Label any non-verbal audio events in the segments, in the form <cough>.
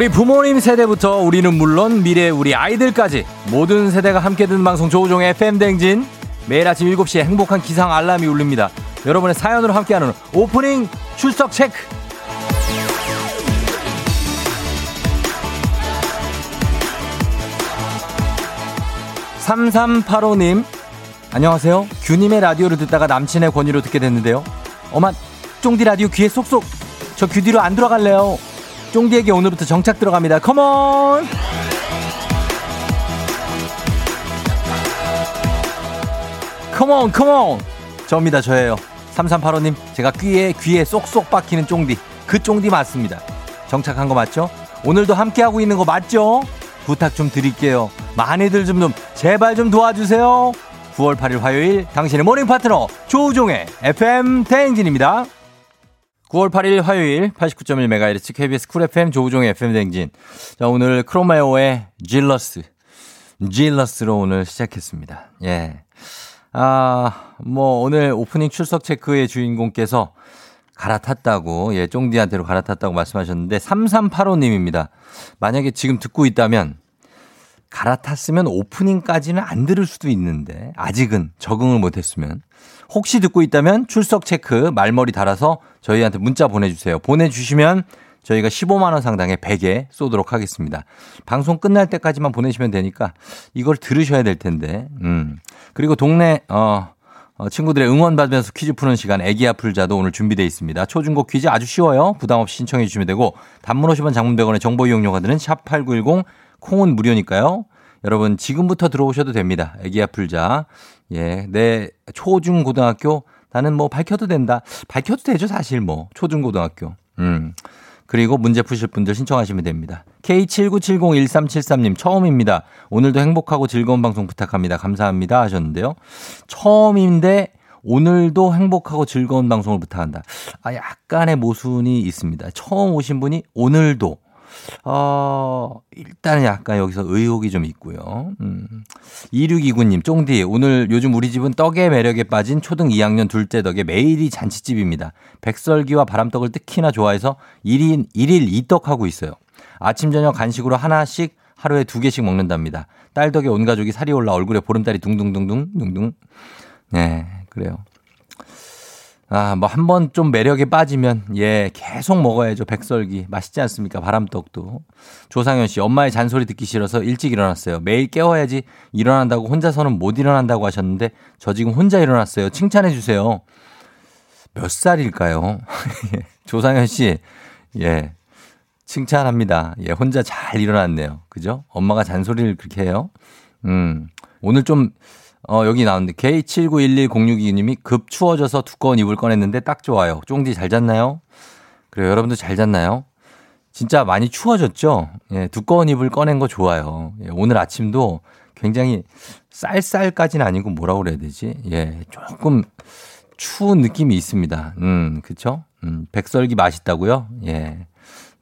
우리 부모님 세대부터 우리는 물론 미래 우리 아이들까지 모든 세대가 함께 듣는 방송 조우종의 팬댕진 매일 아침 7시에 행복한 기상 알람이 울립니다. 여러분의 사연으로 함께하는 오프닝 출석 체크. 3385님, 안녕하세요. 규님의 라디오를 듣다가 남친의 권유로 듣게 됐는데요. 어만, 쫑디 라디오 귀에 쏙쏙. 저 귀 뒤로 안 들어갈래요. 쫑디에게 오늘부터 정착 들어갑니다. 컴온! 컴온, 컴온! 저입니다, 저예요. 3385님, 제가 귀에, 귀에 쏙쏙 박히는 쫑디. 그 쫑디 맞습니다. 정착한 거 맞죠? 오늘도 함께하고 있는 거 맞죠? 부탁 좀 드릴게요. 많이들 좀, 좀, 제발 좀 도와주세요. 9월 8일 화요일, 당신의 morning 파트너, 조우종의 FM 대행진입니다. 9월 8일 화요일 89.1MHz KBS Cool FM 조우종의 FM 대행진. 자, 오늘 Chromeo의 Jealous. Jealous로 오늘 시작했습니다. 예. 아, 뭐 오늘 오프닝 출석 체크의 주인공께서 갈아탔다고, 예, 쫑디한테로 갈아탔다고 말씀하셨는데 3385님입니다. 만약에 지금 듣고 있다면 갈아탔으면 오프닝까지는 안 들을 수도 있는데 아직은 적응을 못했으면 혹시 듣고 있다면 출석 체크 말머리 달아서 저희한테 문자 보내주세요. 보내주시면 저희가 15만 원 상당의 베개 쏘도록 하겠습니다. 방송 끝날 때까지만 보내시면 되니까 이걸 들으셔야 될 텐데. 음. 그리고 동네 어, 어 친구들의 응원 받으면서 퀴즈 푸는 시간 애기야 풀자도 오늘 준비되어 있습니다. 초중고 퀴즈 아주 쉬워요. 부담 없이 신청해 주시면 되고 단문 50원 장문 100원의 정보 이용료가 드는 샵 8910 콩은 무료니까요. 여러분 지금부터 들어오셔도 됩니다. 애기야 풀자. 예, 내 초중 고등학교 나는 뭐 밝혀도 된다. 밝혀도 되죠, 사실 뭐. 초중 고등학교. 음. 그리고 문제 푸실 분들 신청하시면 됩니다. K79701373님 처음입니다. 오늘도 행복하고 즐거운 방송 부탁합니다. 감사합니다 하셨는데요. 처음인데 오늘도 행복하고 즐거운 방송을 부탁한다. 아, 약간의 모순이 있습니다. 처음 오신 분이 오늘도 어, 일단은 약간 여기서 의혹이 좀 있고요. 음. 2629님, 쫑디, 오늘 요즘 우리 집은 떡의 매력에 빠진 초등 2학년 둘째 덕에 매일이 잔치집입니다. 백설기와 바람떡을 특히나 좋아해서 1인, 1일 2떡 하고 있어요. 아침, 저녁 간식으로 하나씩 하루에 두 개씩 먹는답니다. 딸 덕에 온 가족이 살이 올라 얼굴에 보름달이 둥둥둥둥, 둥둥. 네, 그래요. 아, 뭐 한 번 좀 매력에 빠지면 예, 계속 먹어야죠. 백설기. 맛있지 않습니까? 바람떡도. 조상현 씨, 엄마의 잔소리 듣기 싫어서 일찍 일어났어요. 매일 깨워야지 일어난다고 혼자서는 못 일어난다고 하셨는데 저 지금 혼자 일어났어요. 칭찬해 주세요. 몇 살일까요? <laughs> 조상현 씨. 예. 칭찬합니다. 예, 혼자 잘 일어났네요. 그죠? 엄마가 잔소리를 그렇게 해요. 음. 오늘 좀 어, 여기 나오는데 K79110622님이 급 추워져서 두꺼운 이불 꺼냈는데 딱 좋아요. 쫑디 잘 잤나요? 그래요. 여러분도 잘 잤나요? 진짜 많이 추워졌죠? 예, 두꺼운 이불 꺼낸 거 좋아요. 예, 오늘 아침도 굉장히 쌀쌀까지는 아니고 뭐라고 그래야 되지? 예, 조금 추운 느낌이 있습니다. 음, 그쵸? 음, 백설기 맛있다고요? 예,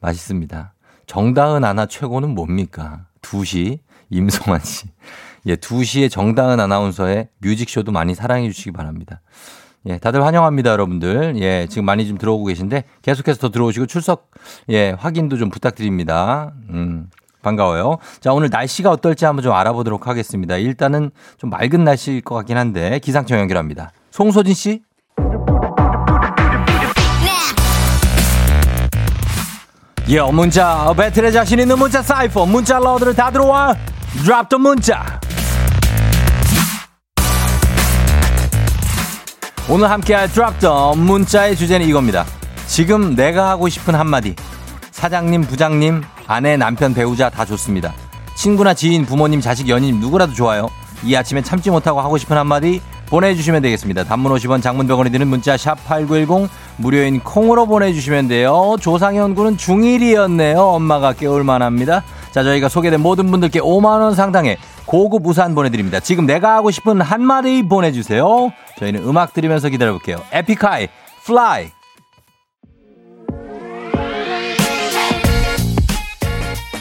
맛있습니다. 정다은 아나 최고는 뭡니까? 2시, 임성환 씨. 예, 2시에 정다은 아나운서의 뮤직쇼도 많이 사랑해 주시기 바랍니다. 예, 다들 환영합니다, 여러분들. 예, 지금 많이 좀 들어오고 계신데 계속해서 더 들어오시고 출석 예, 확인도 좀 부탁드립니다. 음. 반가워요. 자, 오늘 날씨가 어떨지 한번 좀 알아보도록 하겠습니다. 일단은 좀 맑은 날씨일 것 같긴 한데 기상청 연결합니다. 송소진 씨? 예, 문자 배틀에 자신 있는 문자 사이퍼 문자 러드를 다 들어와 드랍 더 문자 오늘 함께할 드랍더 문자의 주제는 이겁니다. 지금 내가 하고 싶은 한마디. 사장님, 부장님, 아내, 남편, 배우자 다 좋습니다. 친구나 지인, 부모님, 자식, 연인 누구라도 좋아요. 이 아침에 참지 못하고 하고 싶은 한마디 보내주시면 되겠습니다. 단문 50원, 장문병원이 드는 문자 샵 8910 무료인 콩으로 보내주시면 돼요. 조상현 군은 중1이었네요. 엄마가 깨울만 합니다. 자, 저희가 소개된 모든 분들께 5만원 상당의 고급 우산 보내드립니다. 지금 내가 하고 싶은 한마디 보내주세요. 저희는 음악 들으면서 기다려볼게요. 에픽하이, Fly.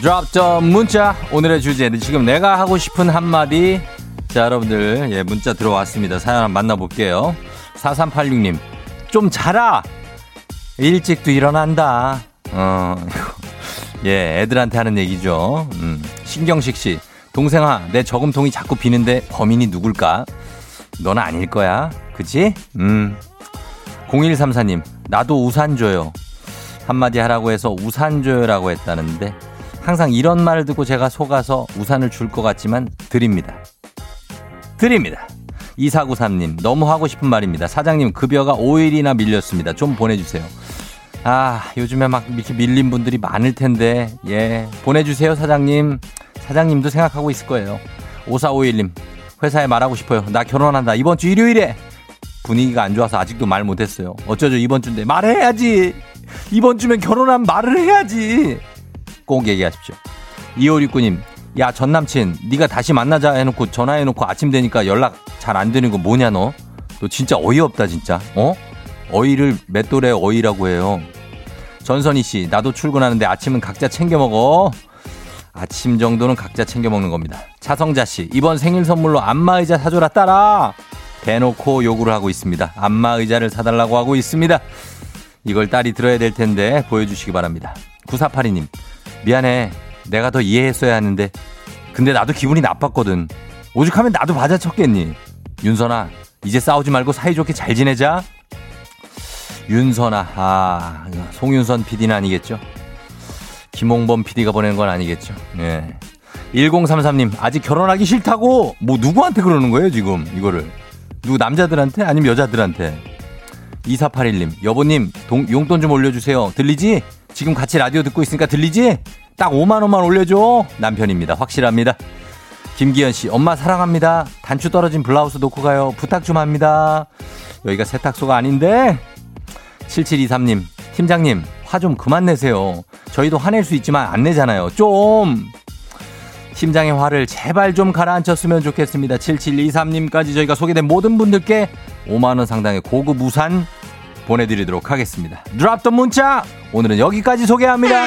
drop the 문자 오늘의 주제는 지금 내가 하고 싶은 한마디 자 여러분들 예 문자 들어왔습니다 사연 한번 만나볼게요 4386님 좀 자라 일찍도 일어난다 어 <laughs> 예, 애들한테 하는 얘기죠. 음, 신경식 씨. 동생아, 내 저금통이 자꾸 비는데 범인이 누굴까? 너는 아닐 거야. 그치? 음. 0134님, 나도 우산 줘요. 한마디 하라고 해서 우산 줘요라고 했다는데, 항상 이런 말을 듣고 제가 속아서 우산을 줄 것 같지만 드립니다. 드립니다. 2493님, 너무 하고 싶은 말입니다. 사장님, 급여가 5일이나 밀렸습니다. 좀 보내주세요. 아, 요즘에 막 이렇게 밀린 분들이 많을 텐데, 예. 보내주세요, 사장님. 사장님도 생각하고 있을 거예요. 5451님, 회사에 말하고 싶어요. 나 결혼한다. 이번 주 일요일에. 분위기가 안 좋아서 아직도 말 못했어요. 어쩌죠, 이번 주인데. 말해야지. 이번 주면 결혼한 말을 해야지. 꼭 얘기하십시오. 2569님, 야, 전 남친, 네가 다시 만나자 해놓고 전화해놓고 아침 되니까 연락 잘 안 되는 거 뭐냐, 너? 너 진짜 어이없다, 진짜. 어? 어이를 맷돌에 어이라고 해요. 전선희 씨, 나도 출근하는데 아침은 각자 챙겨 먹어. 아침 정도는 각자 챙겨 먹는 겁니다. 차성자 씨, 이번 생일 선물로 안마의자 사줘라 따라. 대놓고 요구를 하고 있습니다. 안마의자를 사달라고 하고 있습니다. 이걸 딸이 들어야 될 텐데 보여주시기 바랍니다. 9482님, 미안해. 내가 더 이해했어야 하는데. 근데 나도 기분이 나빴거든. 오죽하면 나도 받아쳤겠니? 윤선아, 이제 싸우지 말고 사이좋게 잘 지내자. 윤선아, 아, 송윤선 PD는 아니겠죠? 김홍범 PD가 보내는 건 아니겠죠? 예. 1033님, 아직 결혼하기 싫다고? 뭐, 누구한테 그러는 거예요, 지금, 이거를? 누구, 남자들한테? 아니면 여자들한테? 2481님, 여보님, 동, 용돈 좀 올려주세요. 들리지? 지금 같이 라디오 듣고 있으니까 들리지? 딱 5만원만 올려줘. 남편입니다. 확실합니다. 김기현 씨, 엄마 사랑합니다. 단추 떨어진 블라우스 놓고 가요. 부탁 좀 합니다. 여기가 세탁소가 아닌데? 7723님, 팀장님, 화 좀 그만 내세요. 저희도 화낼 수 있지만 안 내잖아요. 좀! 팀장의 화를 제발 좀 가라앉혔으면 좋겠습니다. 7723님까지 저희가 소개된 모든 분들께 5만원 상당의 고급 우산 보내드리도록 하겠습니다. 드랍 더 문자! 오늘은 여기까지 소개합니다.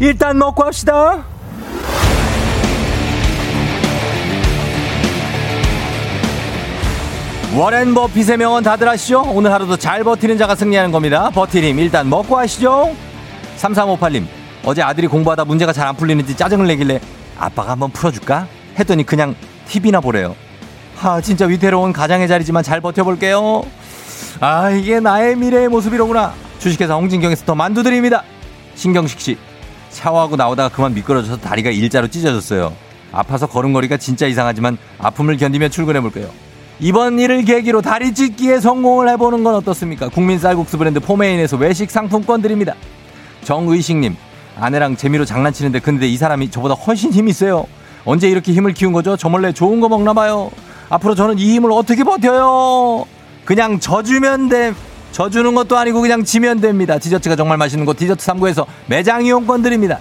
일단 먹고 합시다. 워렌 버핏의 명언 다들 아시죠? 오늘 하루도 잘 버티는 자가 승리하는 겁니다. 버티님 일단 먹고 하시죠. 3358님 어제 아들이 공부하다 문제가 잘 안 풀리는지 짜증을 내길래 아빠가 한번 풀어줄까? 했더니 그냥 TV나 보래요. 아 진짜 위태로운 가장의 자리지만 잘 버텨볼게요. 아 이게 나의 미래의 모습이로구나. 주식회사 홍진경에서 더 만두 드립니다. 신경식 씨 샤워하고 나오다가 그만 미끄러져서 다리가 일자로 찢어졌어요. 아파서 걸음걸이가 진짜 이상하지만 아픔을 견디며 출근해볼게요. 이번 일을 계기로 다리 찢기에 성공을 해보는 건 어떻습니까? 국민 쌀국수 브랜드 포메인에서 외식 상품권 드립니다. 정의식님, 아내랑 재미로 장난치는데 근데 이 사람이 저보다 훨씬 힘이 세요. 언제 이렇게 힘을 키운 거죠? 저 몰래 좋은 거 먹나 봐요. 앞으로 저는 이 힘을 어떻게 버텨요? 그냥 져주면 돼. 져주는 것도 아니고 그냥 지면 됩니다. 디저트가 정말 맛있는 곳 디저트 3구에서 매장 이용권 드립니다.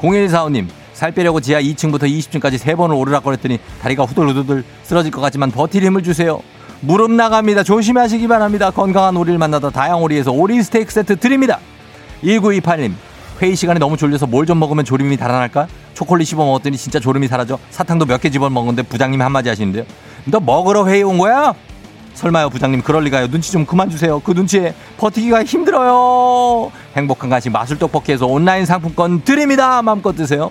0145님, 살 빼려고 지하 2층부터 20층까지 세 번을 오르락거렸더니 다리가 후들후들 쓰러질 것 같지만 버틸 힘을 주세요. 무릎 나갑니다. 조심하시기 바랍니다. 건강한 오리를 만나다 다양오리에서 오리 스테이크 세트 드립니다. 1928님, 회의 시간에 너무 졸려서 뭘 좀 먹으면 졸음이 달아날까? 초콜릿 씹어 먹었더니 진짜 졸음이 사라져. 사탕도 몇 개 집어 먹었는데 부장님이 한마디 하시는데요. 너 먹으러 회의 온 거야? 설마요 부장님 그럴 리가요. 눈치 좀 그만 주세요. 그 눈치에 버티기가 힘들어요. 행복한 간식 마술 떡볶이에서 온라인 상품권 드립니다. 마음껏 드세요.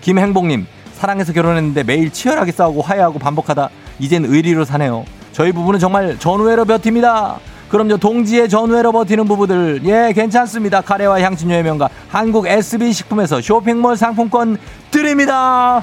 김행복님 사랑해서 결혼했는데 매일 치열하게 싸우고 화해하고 반복하다 이젠 의리로 사네요. 저희 부부는 정말 전우회로 버팁니다. 그럼요 동지의 전우회로 버티는 부부들 예 괜찮습니다. 카레와 향신료의 명가 한국 SB 식품에서 쇼핑몰 상품권 드립니다.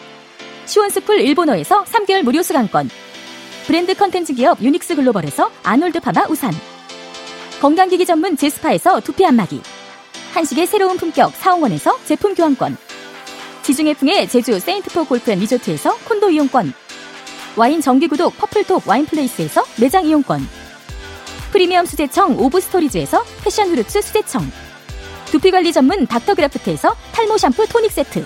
시원스쿨 일본어에서 3개월 무료 수강권. 브랜드 컨텐츠 기업 유닉스 글로벌에서 아놀드 파마 우산. 건강기기 전문 제스파에서 두피 안마기. 한식의 새로운 품격 사홍원에서 제품 교환권. 지중해풍의 제주 세인트포 골프앤 리조트에서 콘도 이용권. 와인 정기구독 퍼플톡 와인플레이스에서 매장 이용권. 프리미엄 수제청 오브스토리즈에서 패션 후르츠 수제청. 두피관리 전문 닥터그라프트에서 탈모 샴푸 토닉 세트.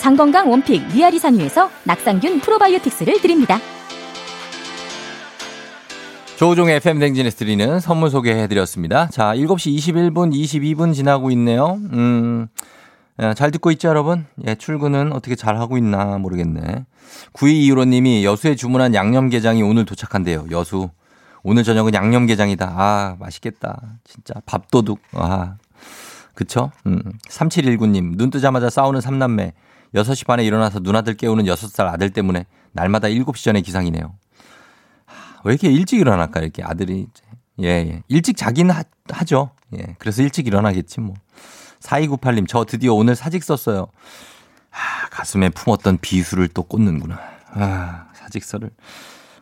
장건강 원픽 미아리 산유에서 낙산균 프로바이오틱스를 드립니다. 조우종의 FM 댕진에서 드리는 선물 소개해드렸습니다. 자, 7시 21분, 22분 지나고 있네요. 음, 예, 잘 듣고 있죠, 여러분? 예, 출근은 어떻게 잘 하고 있나 모르겠네. 9225님이 여수에 주문한 양념게장이 오늘 도착한대요. 여수. 오늘 저녁은 양념게장이다. 아, 맛있겠다. 진짜. 밥도둑. 아, 그쵸? 음. 3719님, 눈 뜨자마자 싸우는 삼남매. 6시 반에 일어나서 누나들 깨우는 6살 아들 때문에 날마다 7시 전에 기상이네요. 왜 이렇게 일찍 일어날까, 이렇게 아들이. 예, 예. 일찍 자기는 하, 하죠. 예. 그래서 일찍 일어나겠지, 뭐. 4298님, 저 드디어 오늘 사직 썼어요. 아, 가슴에 품었던 비수를 또 꽂는구나. 아, 사직서를.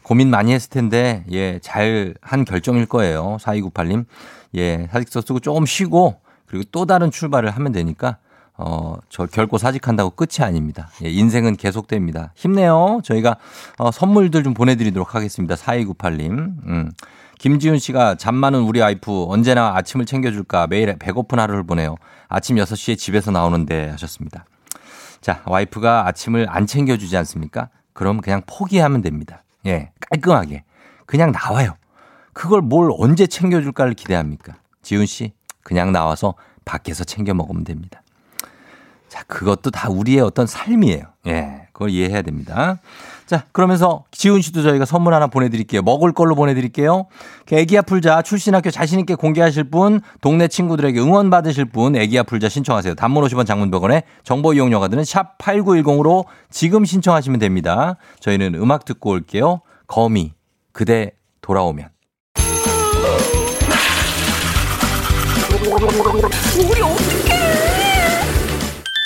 고민 많이 했을 텐데, 예, 잘 한 결정일 거예요. 4298님. 예, 사직서 쓰고 조금 쉬고, 그리고 또 다른 출발을 하면 되니까, 어, 저 결코 사직한다고 끝이 아닙니다. 예, 인생은 계속됩니다. 힘내요. 저희가 어, 선물들 좀 보내드리도록 하겠습니다. 4298님. 음. 김지훈 씨가 잠 많은 우리 와이프 언제나 아침을 챙겨줄까 매일 배고픈 하루를 보내요. 아침 6시에 집에서 나오는데 하셨습니다. 자, 와이프가 아침을 안 챙겨주지 않습니까? 그럼 그냥 포기하면 됩니다. 예, 깔끔하게. 그냥 나와요. 그걸 뭘 언제 챙겨줄까를 기대합니까? 지훈 씨, 그냥 나와서 밖에서 챙겨 먹으면 됩니다. 자, 그것도 다 우리의 어떤 삶이에요. 예, 그걸 이해해야 됩니다. 자, 그러면서 지훈 씨도 저희가 선물 하나 보내드릴게요. 먹을 걸로 보내드릴게요. 애기야 풀자 출신 학교 자신있게 공개하실 분, 동네 친구들에게 응원 받으실 분, 애기야 풀자 신청하세요. 단문 50원 장문병원에 정보 이용료가 드는 샵 8910으로 지금 신청하시면 됩니다. 저희는 음악 듣고 올게요. 거미, 그대 돌아오면.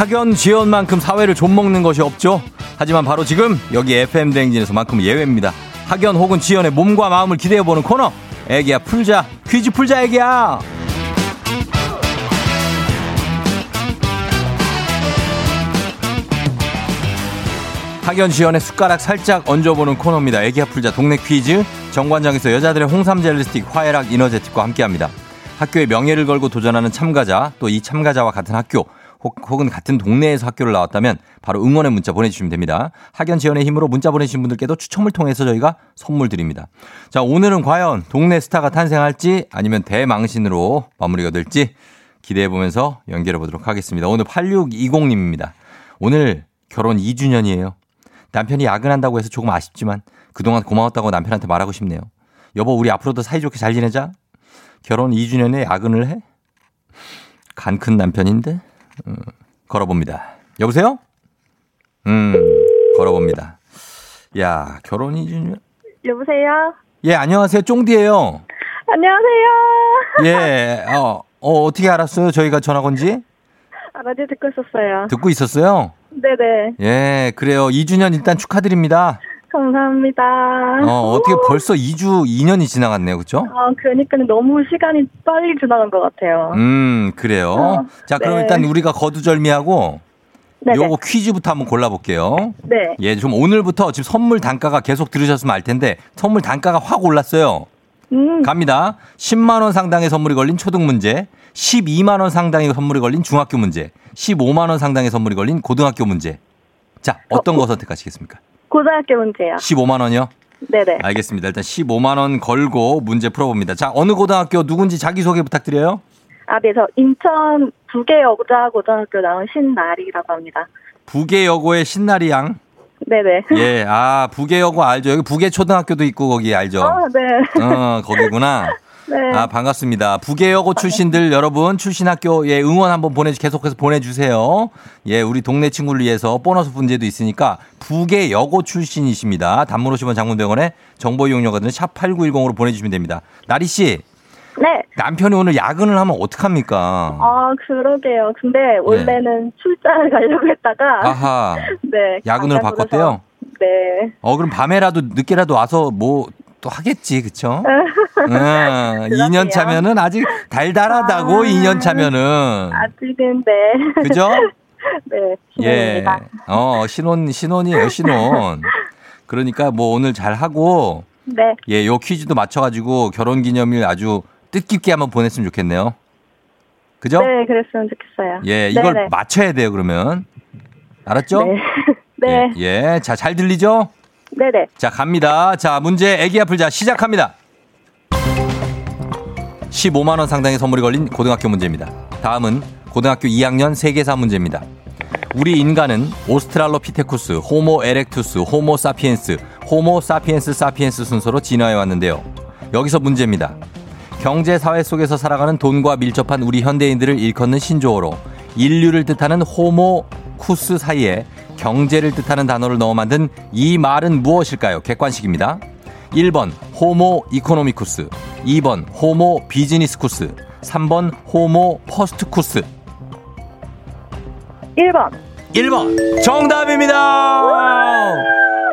학연 지연만큼 사회를 좀먹는 것이 없죠. 하지만 바로 지금 여기 FM 대행진에서만큼 예외입니다. 학연 혹은 지연의 몸과 마음을 기대해보는 코너. 애기야 풀자 퀴즈 풀자 애기야. 학연 지연의 숟가락 살짝 얹어보는 코너입니다. 애기야 풀자 동네 퀴즈. 정관장에서 여자들의 홍삼 젤리 스틱 화해락 이너제틱과 함께합니다. 학교의 명예를 걸고 도전하는 참가자 또 이 참가자와 같은 학교 혹, 은 같은 동네에서 학교를 나왔다면 바로 응원의 문자 보내주시면 됩니다. 학연 지원의 힘으로 문자 보내주신 분들께도 추첨을 통해서 저희가 선물 드립니다. 자, 오늘은 과연 동네 스타가 탄생할지 아니면 대망신으로 마무리가 될지 기대해 보면서 연결해 보도록 하겠습니다. 오늘 8620님입니다. 오늘 결혼 2주년이에요. 남편이 야근한다고 해서 조금 아쉽지만 그동안 고마웠다고 남편한테 말하고 싶네요. 여보, 우리 앞으로도 사이좋게 잘 지내자. 결혼 2주년에 야근을 해? 간 큰 남편인데? 음, 걸어봅니다. 여보세요? 음, 걸어봅니다. 야, 결혼 2주년? 여보세요? 예, 안녕하세요. 쫑디예요 안녕하세요. 예, 어, 어, 어떻게 알았어요? 저희가 전화 건지? 아, 라디오 듣고 있었어요. 듣고 있었어요? 네네. 예, 그래요. 2주년 일단 축하드립니다. 감사합니다. 어, 어떻게 벌써 2주, 2년이 지나갔네요. 그쵸? 아, 그러니까 너무 시간이 빨리 지나간 것 같아요. 음, 그래요. 어, 자, 그럼 네. 일단 우리가 거두절미하고 네네. 요거 퀴즈부터 한번 골라볼게요. 네. 예, 좀 오늘부터 지금 선물 단가가 계속 들으셨으면 알 텐데 선물 단가가 확 올랐어요. 음, 갑니다. 10만 원 상당의 선물이 걸린 초등 문제, 12만 원 상당의 선물이 걸린 중학교 문제, 15만 원 상당의 선물이 걸린 고등학교 문제. 자, 어떤 거 선택하시겠습니까? 고등학교 문제요. 15만 원이요? 네네. 알겠습니다. 일단 15만 원 걸고 문제 풀어봅니다. 자, 어느 고등학교 누군지 자기소개 부탁드려요. 아, 네, 저 인천 북해여자 고등학교 나온 신나리라고 합니다. 북해여고의 신나리 양. 네네. 예, 아, 북해여고 알죠? 여기 북해초등학교도 있고 거기 알죠? 아, 네. 어, 거기구나. 네. 아, 반갑습니다. 북해여고 출신들 여러분, 출신 학교에 응원 한번 보내, 계속해서 보내주세요. 예, 우리 동네 친구를 위해서 보너스 문제도 있으니까 북해여고 출신이십니다. 단문 50원 장문대원에 정보 이용료가 드는 샵 8910으로 보내주시면 됩니다. 나리 씨, 네. 남편이 오늘 야근을 하면 어떡합니까? 아, 그러게요. 근데 원래는 출장을 가려고 했다가, 네. 아하, <laughs> 네. 야근으로 바꿨대요? 네. 어, 그럼 밤에라도 늦게라도 와서 뭐 또 하겠지, 그쵸? <laughs> 응, 2년 차면은 아직 달달하다고, 아. 2년 차면은. 아직은, <laughs> 네. 그죠? 네. 예. 신혼입니다. 어, 신혼, 신혼이에요, 신혼. 그러니까 뭐 오늘 잘 하고, 네. 예, 요 퀴즈도 맞춰가지고 결혼 기념일 아주 뜻깊게 한번 보냈으면 좋겠네요. 그죠? 네, 그랬으면 좋겠어요. 예, 이걸 네네. 맞춰야 돼요, 그러면. 알았죠? 네. <laughs> 네. 예, 예. 자, 잘 들리죠? 네네. 자, 갑니다. 자, 문제 애기 아플 자 시작합니다. 15만 원 상당의 선물이 걸린 고등학교 문제입니다. 다음은 고등학교 2학년 세계사 문제입니다. 우리 인간은 오스트랄로피테쿠스, 호모 에렉투스, 호모 사피엔스, 호모 사피엔스 사피엔스 순서로 진화해 왔는데요. 여기서 문제입니다. 경제 사회 속에서 살아가는 돈과 밀접한 우리 현대인들을 일컫는 신조어로 인류를 뜻하는 호모 쿠스 사이에 경제를 뜻하는 단어를 넣어 만든 이 말은 무엇일까요? 객관식입니다. 1번 호모 이코노미쿠스, 2번 호모 비즈니스 쿠스, 3번 호모 퍼스트 쿠스. 1번. 1번 정답입니다.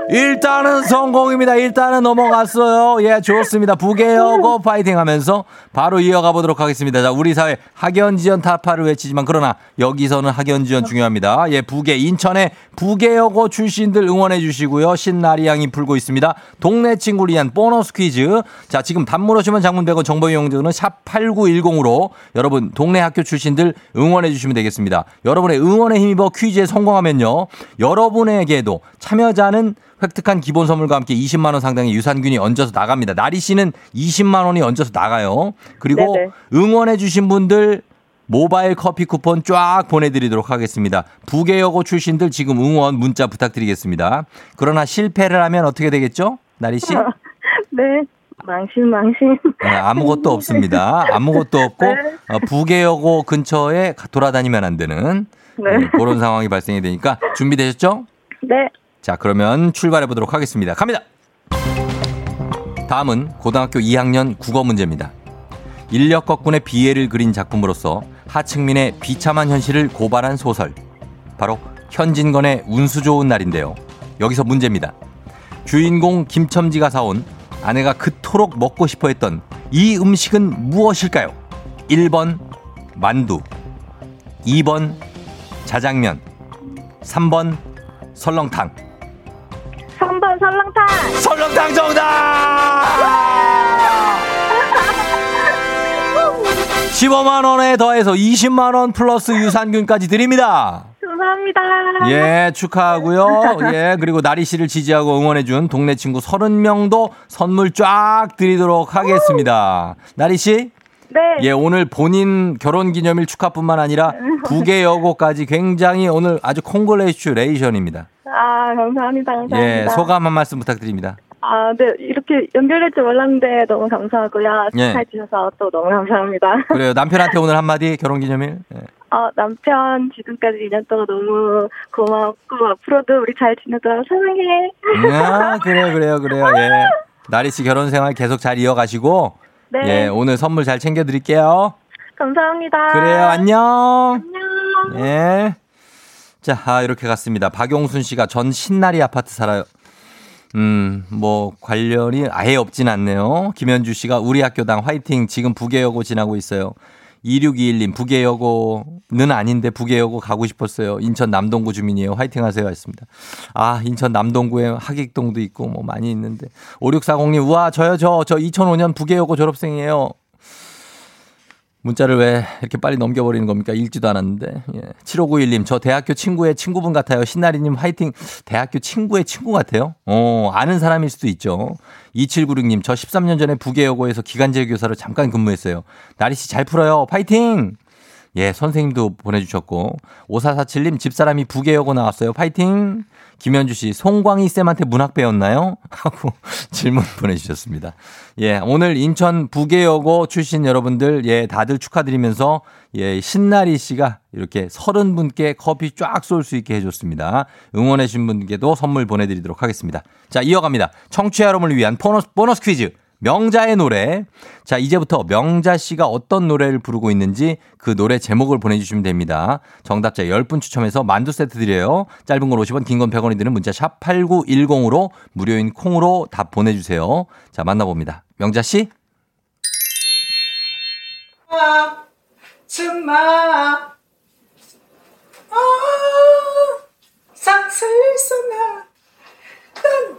일단은 성공입니다. 일단은 넘어갔어요. 예, 좋습니다. 부개여고 파이팅 하면서 바로 이어가 보도록 하겠습니다. 자, 우리 사회 학연지연 타파를 외치지만 그러나 여기서는 학연지연 중요합니다. 예, 부개 인천의 부계여고 출신들 응원해 주시고요. 신나리 양이 풀고 있습니다. 동네 친구를 위한 보너스 퀴즈. 자, 지금 단문 오시면 장문 100원 정보 이용료는 샵 8910으로 여러분 동네 학교 출신들 응원해 주시면 되겠습니다. 여러분의 응원에 힘입어 퀴즈에 성공하면요. 여러분에게도 참여자는 획득한 기본 선물과 함께 20만 원 상당의 유산균이 얹어서 나갑니다. 나리 씨는 20만 원이 얹어서 나가요. 그리고 네네. 응원해 주신 분들 모바일 커피 쿠폰 쫙 보내드리도록 하겠습니다. 부계여고 출신들 지금 응원 문자 부탁드리겠습니다. 그러나 실패를 하면 어떻게 되겠죠? 나리 씨? <laughs> 네. 망신, 망신. 네, 아무것도 없습니다. 아무것도 없고 네. 어, 부계여고 근처에 가- 돌아다니면 안 되는 네. 네, 그런 상황이 발생이 되니까 준비되셨죠? 네. 자, 그러면 출발해 보도록 하겠습니다. 갑니다. 다음은 고등학교 2학년 국어 문제입니다. 인력 거꾼의 비애를 그린 작품으로서 하층민의 비참한 현실을 고발한 소설. 바로 현진건의 운수 좋은 날인데요. 여기서 문제입니다. 주인공 김첨지가 사온 아내가 그토록 먹고 싶어 했던 이 음식은 무엇일까요? 1번 만두, 2번 자장면, 3번 설렁탕. 3번 설렁탕. 설렁탕 정답! <laughs> 15만 원에 더해서 20만 원 플러스 유산균까지 드립니다. 감사합니다. 예, 축하하고요. 예, 그리고 나리 씨를 지지하고 응원해 준 동네 친구 30명도 선물 쫙 드리도록 하겠습니다. 나리 씨? 네. 예, 오늘 본인 결혼 기념일 축하뿐만 아니라 부계 여고까지 굉장히 오늘 아주 콩글레이슈레이션입니다. 아, 감사합니다. 감사합니다. 예, 소감 한 말씀 부탁드립니다. 아, 네. 이렇게 연결될 줄 몰랐는데 너무 감사하고요. 예. 축하해 주셔서 또 너무 감사합니다. <laughs> 그래요. 남편한테 오늘 한마디 결혼 기념일. 예. 어, 남편 지금까지 2년 동안 너무 고맙고 앞으로도 우리 잘 지내도록 사랑해. 아, 그래요, 그래요, 그래요. 예. 나리 씨 결혼 생활 계속 잘 이어가시고, 네. 예, 오늘 선물 잘 챙겨드릴게요. 감사합니다. 그래요, 안녕. 안녕. 예. 자, 아, 이렇게 갔습니다. 박용순 씨가 전 신나리 아파트 살아요. 음, 뭐, 관련이 아예 없진 않네요. 김현주 씨가 우리 학교당 화이팅 지금 부계여고 지나고 있어요. 2621님, 부계여고는 아닌데 부계여고 가고 싶었어요. 인천 남동구 주민이에요. 화이팅 하세요. 했습니다. 아, 인천 남동구에 하객동도 있고 뭐 많이 있는데. 5640님, 우와, 저요, 저, 저 2005년 부계여고 졸업생이에요. 문자를 왜 이렇게 빨리 넘겨버리는 겁니까? 읽지도 않았는데. 예. 7591님, 저 대학교 친구의 친구분 같아요. 신나리님 화이팅. 대학교 친구의 친구 같아요? 어, 아는 사람일 수도 있죠. 2796님, 저 13년 전에 부계여고에서 기간제 교사로 잠깐 근무했어요. 나리씨 잘 풀어요. 파이팅! 예, 선생님도 보내주셨고. 5447님, 집사람이 부계여고 나왔어요. 파이팅! 김현주 씨, 송광희 쌤한테 문학 배웠나요? <laughs> 하고 질문 보내주셨습니다. 예, 오늘 인천 부계여고 출신 여러분들, 예, 다들 축하드리면서, 예, 신나리 씨가 이렇게 서른 분께 커피 쫙 쏠 수 있게 해줬습니다. 응원해주신 분께도 선물 보내드리도록 하겠습니다. 자, 이어갑니다. 청취자 여러분을 위한 보너스, 보너스 퀴즈. 명자의 노래. 자, 이제부터 명자 씨가 어떤 노래를 부르고 있는지 그 노래 제목을 보내주시면 됩니다. 정답자 10분 추첨해서 만두 세트 드려요. 짧은 건 50원, 긴 건 100원이 드는 문자 샵 8910으로 무료인 콩으로 답 보내주세요. 자, 만나봅니다. 명자 씨? 정말 어, 상슬 쏘나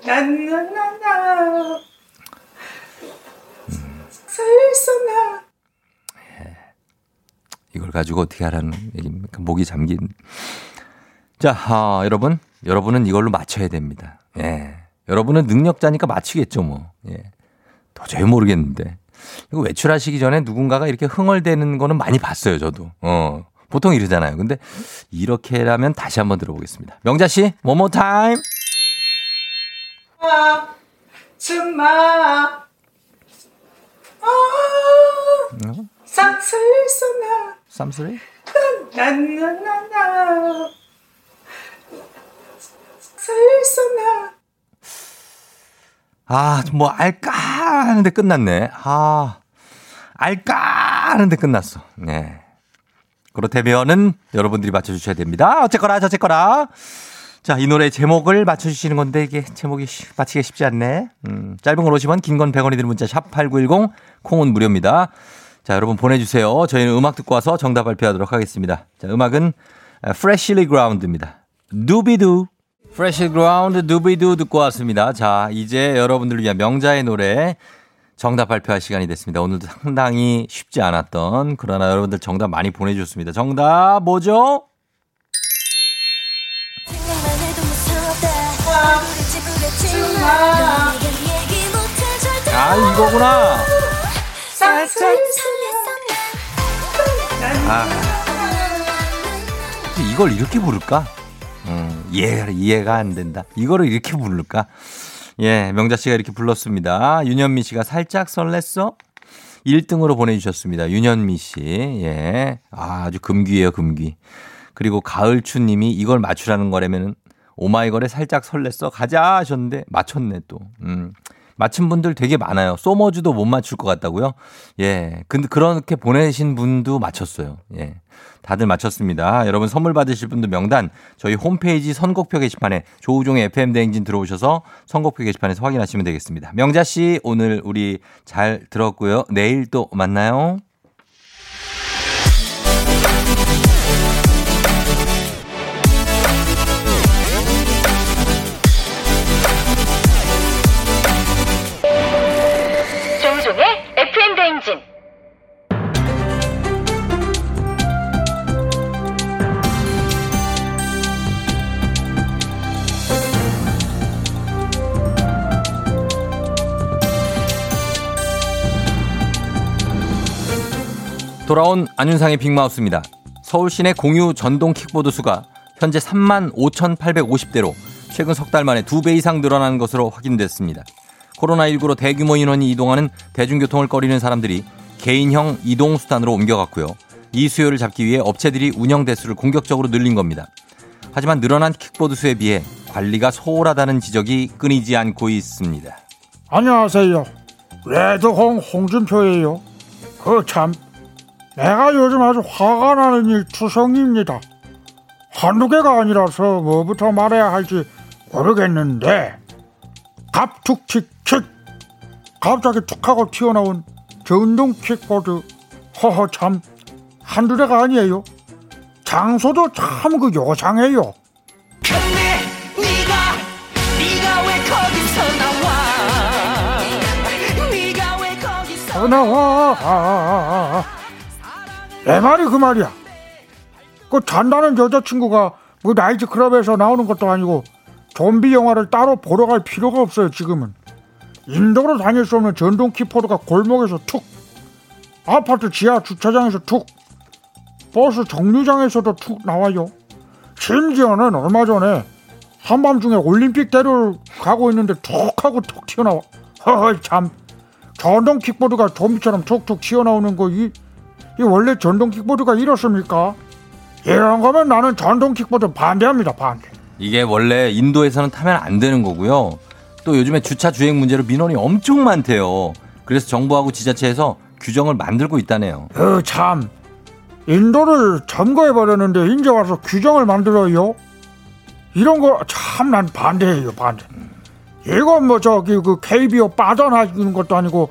나나나나 슬쏘나 이걸 가지고 어떻게 하라는 얘기입니까? 목이 잠긴. 자, 아, 여러분. 여러분은 이걸로 맞춰야 됩니다. 예. 여러분은 능력자니까 맞추겠죠, 뭐. 예. 도저히 모르겠는데. 이거 외출하시기 전에 누군가가 이렇게 흥얼대는 거는 많이 봤어요, 저도. 어. 보통 이러잖아요. 근데 이렇게라면 다시 한번 들어보겠습니다. 명자 씨, one more time. 정말 어, 상슬 쏘나 쌈소리? 나나나나 아, 뭐, 알까 하는데 끝났네. 아, 알까 하는데 끝났어. 네. 그렇다면은 여러분들이 맞춰주셔야 됩니다. 어쨌거나, 저쨌거나. 자, 이 노래 제목을 맞춰주시는 건데 이게 제목이 쉬- 맞히기 쉽지 않네. 음, 짧은 걸 오시면 긴건 100원이 드는 문자 샵8910 콩은 무료입니다. 자, 여러분 보내주세요. 저희는 음악 듣고 와서 정답 발표하도록 하겠습니다. 자, 음악은 Freshly Ground입니다. 누비두. Freshly Ground 누비두 듣고 왔습니다. 자, 이제 여러분들을 위한 명자의 노래 정답 발표할 시간이 됐습니다. 오늘도 상당히 쉽지 않았던 그러나 여러분들 정답 많이 보내주셨습니다. 정답 뭐죠? 아, 이거구나. 아. 이걸 이렇게 부를까? 음, 이해가, 이해가 안 된다. 이거를 이렇게 부를까? 예, 명자 씨가 이렇게 불렀습니다. 윤현미 씨가 살짝 설렜어? 1등으로 보내주셨습니다. 윤현미 씨. 예. 아, 아주 금귀예요, 금귀. 그리고 가을추 님이 이걸 맞추라는 거라면은 오마이걸에 살짝 설렜어? 가자 하셨는데 맞췄네 또. 음. 맞힌 분들 되게 많아요. 소머즈도 못 맞출 것 같다고요? 예. 근데 그렇게 보내신 분도 맞췄어요. 예. 다들 맞췄습니다. 여러분 선물 받으실 분들 명단 저희 홈페이지 선곡표 게시판에 조우종의 FM 대행진 들어오셔서 선곡표 게시판에서 확인하시면 되겠습니다. 명자 씨 오늘 우리 잘 들었고요. 내일 또 만나요. 돌아온 안윤상의 빅마우스입니다. 서울 시내 공유 전동 킥보드 수가 현재 3만 5,850대로 최근 석 달 만에 두 배 이상 늘어난 것으로 확인됐습니다. 코로나19로 대규모 인원이 이동하는 대중교통을 꺼리는 사람들이 개인형 이동수단으로 옮겨갔고요. 이 수요를 잡기 위해 업체들이 운영 대수를 공격적으로 늘린 겁니다. 하지만 늘어난 킥보드 수에 비해 관리가 소홀하다는 지적이 끊이지 않고 있습니다. 안녕하세요. 레드홍 홍준표예요. 그 참, 내가 요즘 아주 화가 나는 일 투성입니다. 한두 개가 아니라서 뭐부터 말해야 할지 모르겠는데 갑툭튀킥 갑자기 툭 하고 튀어나온 전동 킥보드 허허 참 한두 대가 아니에요. 장소도 참 그 요상해요. 어, 나와. 내 말이 그 말이야. 그 잔다는 여자친구가 뭐 나이트 클럽에서 나오는 것도 아니고 좀비 영화를 따로 보러 갈 필요가 없어요 지금은. 인도로 다닐 수 없는 전동 키보드가 골목에서 툭 아파트 지하 주차장에서 툭 버스 정류장에서도 툭 나와요. 심지어는 얼마 전에 한밤중에 올림픽대로를 가고 있는데 툭 하고 툭 튀어나와. 허허 참. 전동 킥보드가 좀비처럼 툭툭 튀어나오는 거 이 이 원래 전동 킥보드가 이렇습니까? 이런 거면 나는 전동 킥보드 반대합니다 반대 이게 원래 인도에서는 타면 안 되는 거고요. 또 요즘에 주차 주행 문제로 민원이 엄청 많대요. 그래서 정부하고 지자체에서 규정을 만들고 있다네요. 어, 참 인도를 점거해 버렸는데 이제 와서 규정을 만들어요. 이런 거 참 난 반대해요 반대. 이건 뭐 저기 그 KBO 빠져나가는 것도 아니고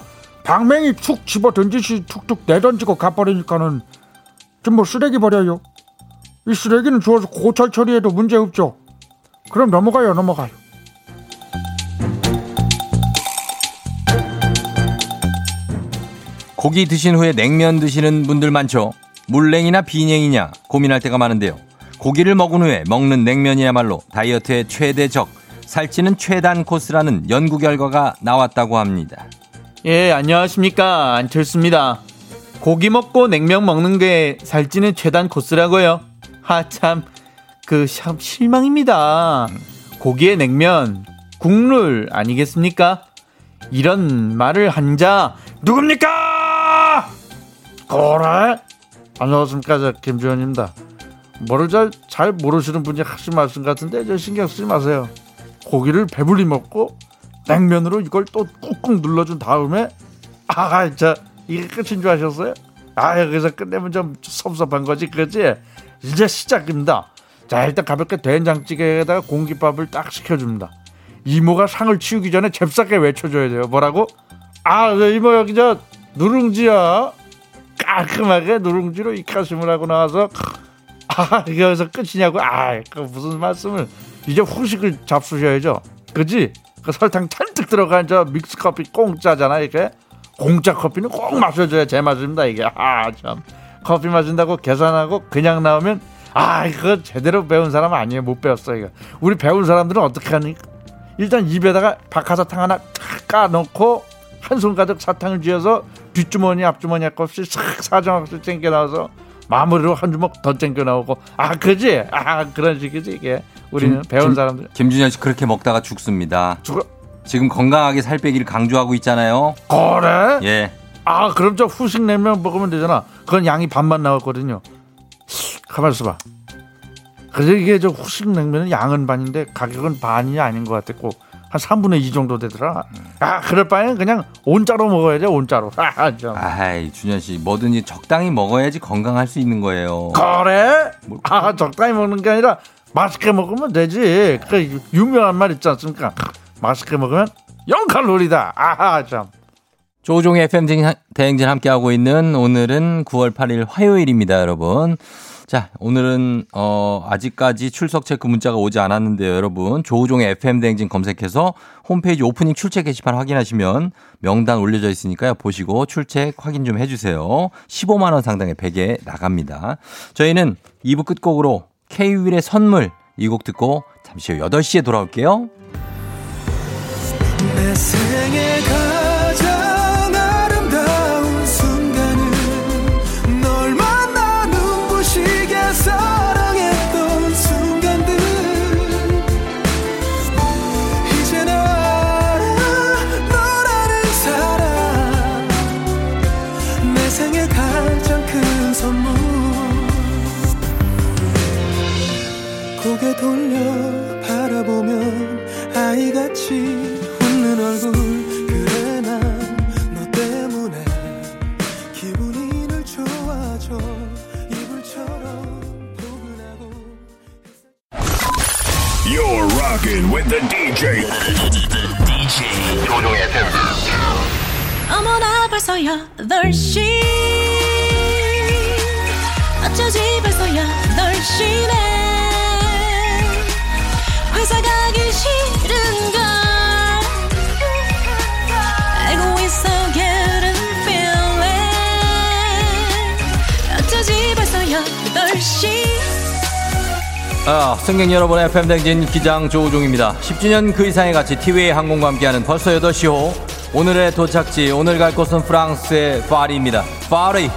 방맹이 툭 집어 던지시 툭툭 내던지고 가버리니까는 좀 뭐 쓰레기 버려요. 이 쓰레기는 주워서 고철 처리해도 문제 없죠. 그럼 넘어가요 넘어가요. 고기 드신 후에 냉면 드시는 분들 많죠. 물냉이나 비냉이냐 고민할 때가 많은데요. 고기를 먹은 후에 먹는 냉면이야말로 다이어트의 최대 적, 살찌는 최단 코스라는 연구 결과가 나왔다고 합니다. 예, 안녕하십니까. 안철수입니다. 고기 먹고 냉면 먹는 게 살찌는 최단 코스라고요. 하, 참, 그, 참, 실망입니다. 고기에 냉면, 국룰 아니겠습니까? 이런 말을 한 자, 누굽니까? 그래? 안녕하십니까 저 김주현입니다. 뭐를 잘, 잘 모르시는 분이 하신 말씀 같은데 저 신경 쓰지 마세요. 고기를 배불리 먹고 냉면으로 이걸 또 꾹꾹 눌러준 다음에 아 저 이게 끝인 줄 아셨어요? 아 여기서 끝내면 좀 섭섭한 거지 그지? 이제 시작입니다. 자 일단 가볍게 된장찌개에다가 공깃밥을 딱 시켜줍니다. 이모가 상을 치우기 전에 잽싸게 외쳐줘야 돼요. 뭐라고? 아 이모 여기 저 누룽지야. 깔끔하게 누룽지로 이카심을 하고 나와서 아 여기서 끝이냐고 아 그 무슨 말씀을 이제 후식을 잡수셔야죠 그지 그 설탕 잔뜩 들어간 저 믹스 커피 공짜잖아 이게. 공짜 커피는 꼭 마셔줘야 제맛입니다 이게. 아 참. 커피 마신다고 계산하고 그냥 나오면 아 이거 제대로 배운 사람 아니에요. 못 배웠어 이거. 우리 배운 사람들은 어떻게 하니? 일단 입에다가 박하사탕 하나 탁 까놓고 한 손 가득 사탕을 쥐어서 뒷주머니 앞주머니 할 것 없이 싹 사정없이 챙겨 나와서 마무리로 한 주먹 더 챙겨 나오고. 아 그지? 아 그런 식이지 이게 우리는 김- 배운 김- 사람들 김준현 씨 그렇게 먹다가 죽습니다. 죽어 지금 건강하게 살 빼기를 강조하고 있잖아요. 그래 예. 아 그럼 저 후식 냉면 먹으면 되잖아 그건 양이 반만 나왔거든요 가만 있어봐 그래서 이게 저 후식 냉면은 양은 반인데 가격은 반이 아닌 것 같았고 한 3분의 2 정도 되더라 아 그럴 바에는 그냥 온자로 먹어야 돼 온자로 <laughs> 아, 참. 아이, 준현 씨, 뭐든지 적당히 먹어야지 건강할 수 있는 거예요. 그래? 아 적당히 먹는 게 아니라 맛있게 먹으면 되지 그 유명한 말 있지 않습니까 맛있게 먹으면 0칼로리다 아하 참 조종의 FM 대- 대행진 함께하고 있는 오늘은 9월 8일 화요일입니다, 여러분. 자, 오늘은, 어, 아직까지 출석 체크 문자가 오지 않았는데요, 여러분. 조종의 FM 대행진 검색해서 홈페이지 오프닝 출첵 게시판 확인하시면 명단 올려져 있으니까요. 보시고 출첵 확인 좀 해 주세요. 15만 원 상당의 베개 나갑니다. 저희는 2부 끝곡으로 K-윌의 선물 이 곡 듣고 잠시 후 8시에 돌아올게요. 승객 여러분, FM댕진 기장 조우종입니다. 10주년 그 이상의 가치 티웨이 항공과 함께하는 벌써 8시호. 오늘의 도착지, 오늘 갈 곳은 프랑스의 파리입니다. 파리!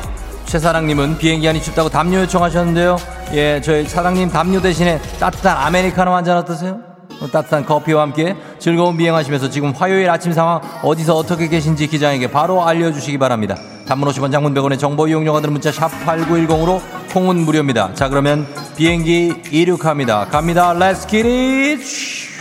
최사랑님은 비행기 안이 춥다고 담요 요청하셨는데요. 예, 저희 사랑님 담요 대신에 따뜻한 아메리카노 한 잔 어떠세요? 어, 따뜻한 커피와 함께 즐거운 비행하시면서 지금 화요일 아침 상황 어디서 어떻게 계신지 기장에게 바로 알려주시기 바랍니다. 단문 50원 장문 100원의 정보 이용료가 드는 문자 샵 8910으로 콩은 무료입니다. 자 그러면 비행기 이륙합니다. 갑니다. Get it!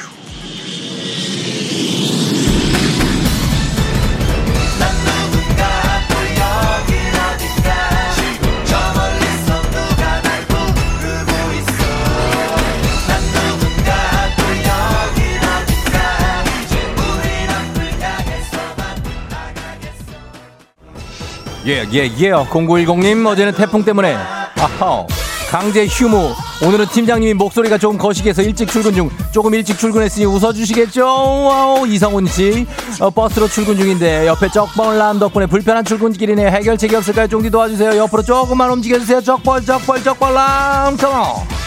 예, 예, 예. 0910님, 어제는 태풍 때문에, 아하, 강제 휴무. 오늘은 팀장님이 목소리가 조금 거시기해서 일찍 출근 중, 조금 일찍 출근했으니 웃어주시겠죠? wow, 이성훈 씨. 어, 버스로 출근 중인데, 옆에 쩍벌남 덕분에 불편한 출근길이네. 해결책이 없을까요? 종디 도와주세요. 옆으로 조금만 움직여주세요. 쩍벌, 쩍벌, 쩍벌남. come on.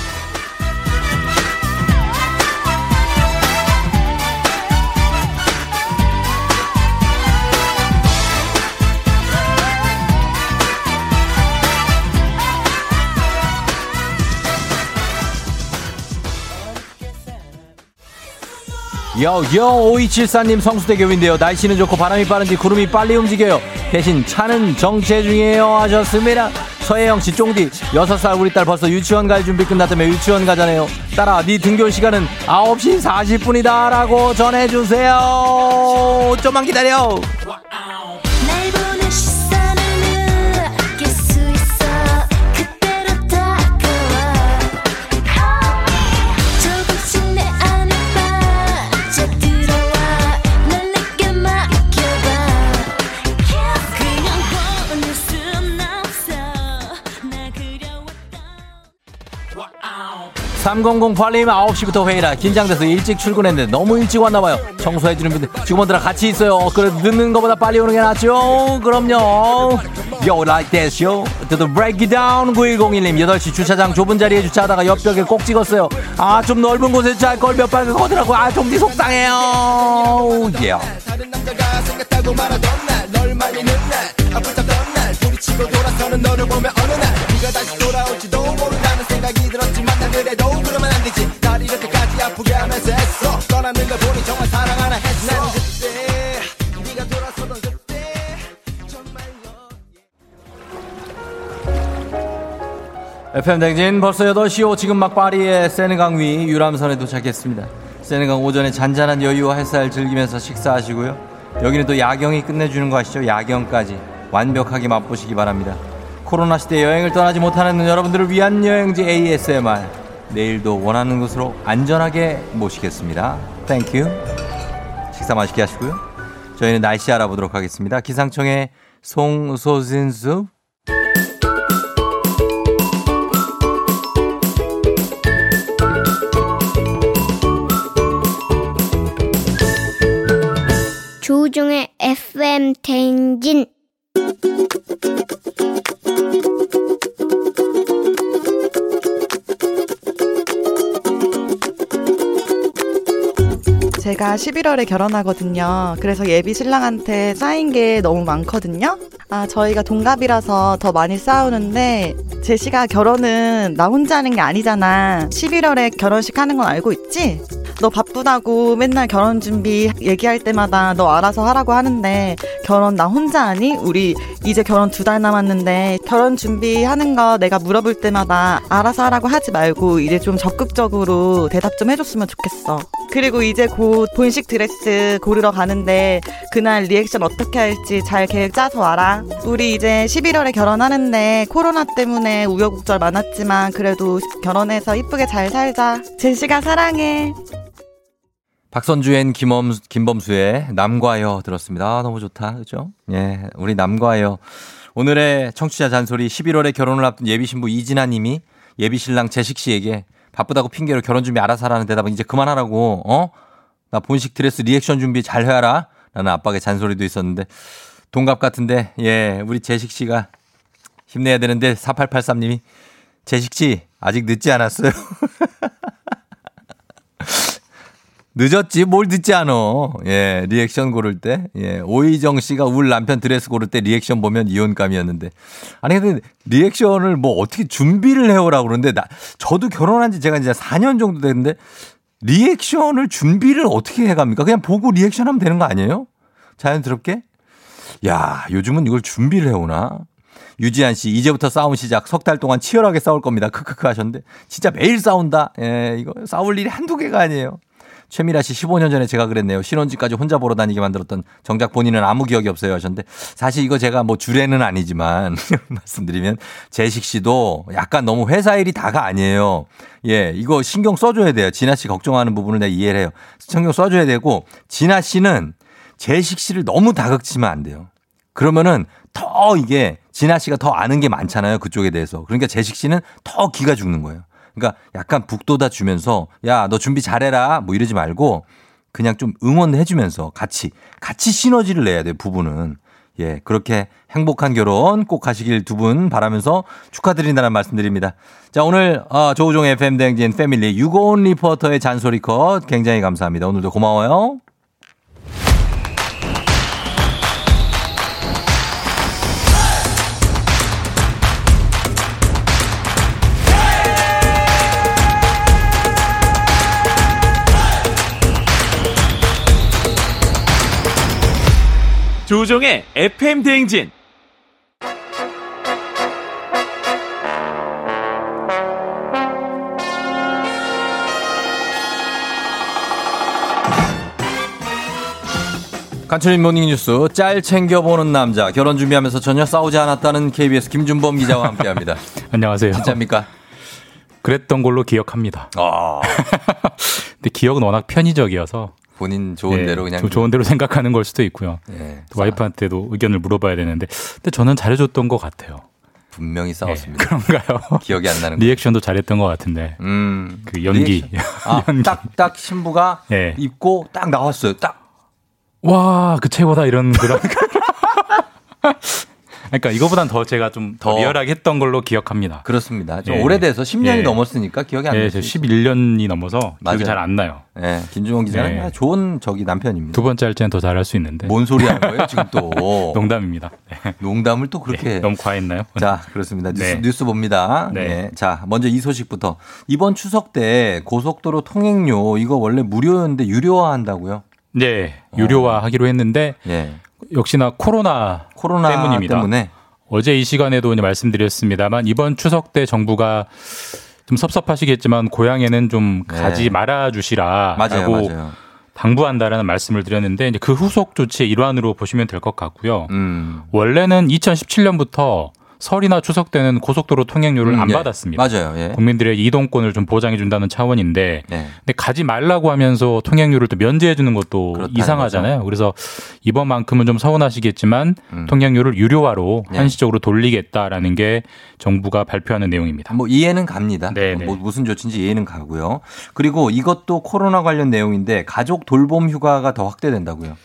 여여 5274님 성수대교인데요. 날씨는 좋고 바람이 빠른지 구름이 빨리 움직여요. 대신 차는 정체 중이에요 하셨습니다. 서혜영씨 쫑디 6살 우리 딸 벌써 유치원 갈 준비 끝났다며 유치원 가자네요. 딸아 네 등교 시간은 9시 40분이다 라고 전해주세요. 좀만 기다려 3008님 9시부터 회의라 긴장돼서 일찍 출근했는데 너무 일찍 왔나봐요. 청소해주는 분들 직원들랑 같이 있어요. 그래 늦는 것보다 빨리 오는 게 낫죠? 그럼요. Yo like that yo. To the break it down 9101님 8시 주차장 좁은 자리에 주차하다가 옆벽에 꼭 찍었어요. 아 좀 넓은 곳에 주차할 걸 몇발 거더라고 아 좀디 속상해요. Yeah. 다른 남자가 생겼다고 말하던 날널 말리는 날 아프다던 날 부딪히고 돌아서는 너를 보며 어느 날 네가 다시 돌아올지도 아프게 하면서 했어 떠나는 걸 보니 정말 사랑하나 했어 나는 그때 네가 돌아서던 그때 FM 댕진 벌써 8시오 지금 막 파리의 세느강 위 유람선에 도착했습니다. 세느강 오전에 잔잔한 여유와 햇살 즐기면서 식사하시고요. 여기는 또 야경이 끝내주는 거 아시죠? 야경까지 완벽하게 맛보시기 바랍니다. 코로나 시대 여행을 떠나지 못하는 여러분들을 위한 여행지 ASMR 내일도 원하는 곳으로 안전하게 모시겠습니다. thank you 식사 맛있게 하시고요. 저희는 날씨 알아보도록 하겠습니다. 기상청의 송소진수 조우종의 FM 대행진 제가 11월에 결혼하거든요. 그래서 예비 신랑한테 쌓인 게 너무 많거든요. 아, 저희가 동갑이라서 더 많이 싸우는데, 제시가 결혼은 나 혼자 하는 게 아니잖아. 11월에 결혼식 하는 건 알고 있지? 너 바쁘다고 맨날 결혼 준비 얘기할 때마다 너 알아서 하라고 하는데 결혼 나 혼자 하니? 우리 이제 결혼 두 달 남았는데 결혼 준비하는 거 내가 물어볼 때마다 알아서 하라고 하지 말고 이제 좀 적극적으로 대답 좀 해줬으면 좋겠어. 그리고 이제 곧 본식 드레스 고르러 가는데 그날 리액션 어떻게 할지 잘 계획 짜서 와라. 우리 이제 11월에 결혼하는데 코로나 때문에 우여곡절 많았지만 그래도 결혼해서 이쁘게 잘 살자. 재식아 사랑해. 박선주 and 김범, 김범수의 남과여 들었습니다. 아, 너무 좋다. 그죠? 예, 우리 남과여. 오늘의 청취자 잔소리 11월에 결혼을 앞둔 예비신부 이진아 님이 예비신랑 재식 씨에게 바쁘다고 핑계로 결혼 준비 알아서 하라는 대답은 이제 그만하라고, 어? 나 본식 드레스 리액션 준비 잘 해라. 라는 압박의 잔소리도 있었는데, 동갑 같은데, 예, 우리 재식 씨가 힘내야 되는데, 4883 님이, 재식 씨, 아직 늦지 않았어요. <laughs> 늦었지 뭘 늦지 않어. 예, 리액션 고를 때. 예, 오희정 씨가 울 남편 드레스 고를 때 리액션 보면 이혼감이었는데. 아니 근데 리액션을 뭐 어떻게 준비를 해 오라고 그러는데 나 저도 결혼한 지 제가 이제 4년 정도 됐는데 리액션을 준비를 어떻게 해 갑니까? 그냥 보고 리액션 하면 되는 거 아니에요? 자연스럽게? 야, 요즘은 이걸 준비를 해 오나? 유지한 씨, 이제부터 싸움 시작. 석 달 동안 치열하게 싸울 겁니다. 크크크 하셨는데. 진짜 매일 싸운다. 예, 이거 싸울 일이 한두 개가 아니에요. 최미라 씨 15년 전에 제가 그랬네요. 신혼집까지 혼자 보러 다니게 만들었던 정작 본인은 아무 기억이 없어요 하셨는데 사실 이거 제가 뭐 주례는 아니지만 <laughs> 말씀드리면 재식 씨도 약간 너무 회사 일이 다가 아니에요. 예, 이거 신경 써줘야 돼요. 진아 씨 걱정하는 부분을 내가 이해를 해요. 신경 써줘야 되고 진아 씨는 재식 씨를 너무 다극치면 안 돼요. 그러면은 더 이게 진아 씨가 더 아는 게 많잖아요. 그쪽에 대해서. 그러니까 재식 씨는 더 기가 죽는 거예요. 그러니까 약간 북돋아 주면서 야, 너 준비 잘해라. 뭐 이러지 말고 그냥 좀 응원해 주면서 같이 같이 시너지를 내야 돼요. 부부는. 예, 그렇게 행복한 결혼 꼭 하시길 두 분 바라면서 축하드린다는 말씀드립니다. 자, 오늘 어, 조우종 FM 댕진 패밀리 유고온 리포터의 잔소리 컷 굉장히 감사합니다. 오늘도 고마워요. 조종의 FM 대행진. 간추린 모닝뉴스 짤 챙겨보는 남자 결혼 준비하면서 전혀 싸우지 않았다는 KBS 김준범 기자와 함께합니다. <laughs> 안녕하세요. 진짜입니까? 그랬던 걸로 기억합니다. 아. <laughs> 근데 기억은 워낙 편의적이어서 본인 좋은 예, 대로 그냥 조- 좋은 대로 생각하는 걸 수도 있고요. 예, 또 와이프한테도 의견을 물어봐야 되는데, 근데 저는 잘해줬던 것 같아요. 분명히 싸웠습니다. 그런가요? <laughs> 기억이 안 나는 거. 리액션도 잘했던 것 같은데. 음. 그 연기. <laughs> 아, 딱딱 신부가 예. 입고 딱 나왔어요. 딱. 와, 그 최고다 이런 그런. <laughs> 그러니까 이거보단 더 제가 좀더 더. 리얼하게 했던 걸로 기억합니다. 그렇습니다. 좀 예. 오래돼서 10년이 예. 넘었으니까 기억이 안 예, 나요. 저 11년이 넘어서 맞아요. 기억이 잘 안 나요. 예, 김중원 기자는 예. 아, 좋은 저기 남편입니다. 두 번째 할 때는 더 잘할 수 있는데. 뭔 소리 하는 거예요, 지금 또. <laughs> 농담입니다. 네. 농담을 또 그렇게. 네, 너무 과했나요? 자, 그렇습니다. 뉴스, 네. 뉴스 봅니다. 네. 네. 자, 먼저 이 소식부터. 이번 추석 때 고속도로 통행료 이거 원래 무료였는데 유료화 한다고요? 네, 유료화 하기로 했는데 예. 역시나 코로나, 코로나 때문입니다. 때문에 어제 이 시간에도 이제 말씀드렸습니다만 이번 추석 때 정부가 좀 섭섭하시겠지만 고향에는 좀 네. 가지 말아 주시라라고. 당부한다라는 말씀을 드렸는데 이제 그 후속 조치의 일환으로 보시면 될 것 같고요. 음. 원래는 2017년부터 설이나 추석 때는 고속도로 통행료를 음, 안 예. 받았습니다. 맞아요. 예. 국민들의 이동권을 좀 보장해 준다는 차원인데 네. 근데 가지 말라고 하면서 통행료를 또 면제해 주는 것도 이상하잖아요. 그래서 이번만큼은 좀 서운하시겠지만 음. 통행료를 유료화로 네. 한시적으로 돌리겠다라는 게 정부가 발표하는 내용입니다. 뭐 이해는 갑니다. 네, 네. 뭐 무슨 조치인지 이해는 가고요. 그리고 이것도 코로나 관련 내용인데 가족 돌봄 휴가가 더 확대된다고요.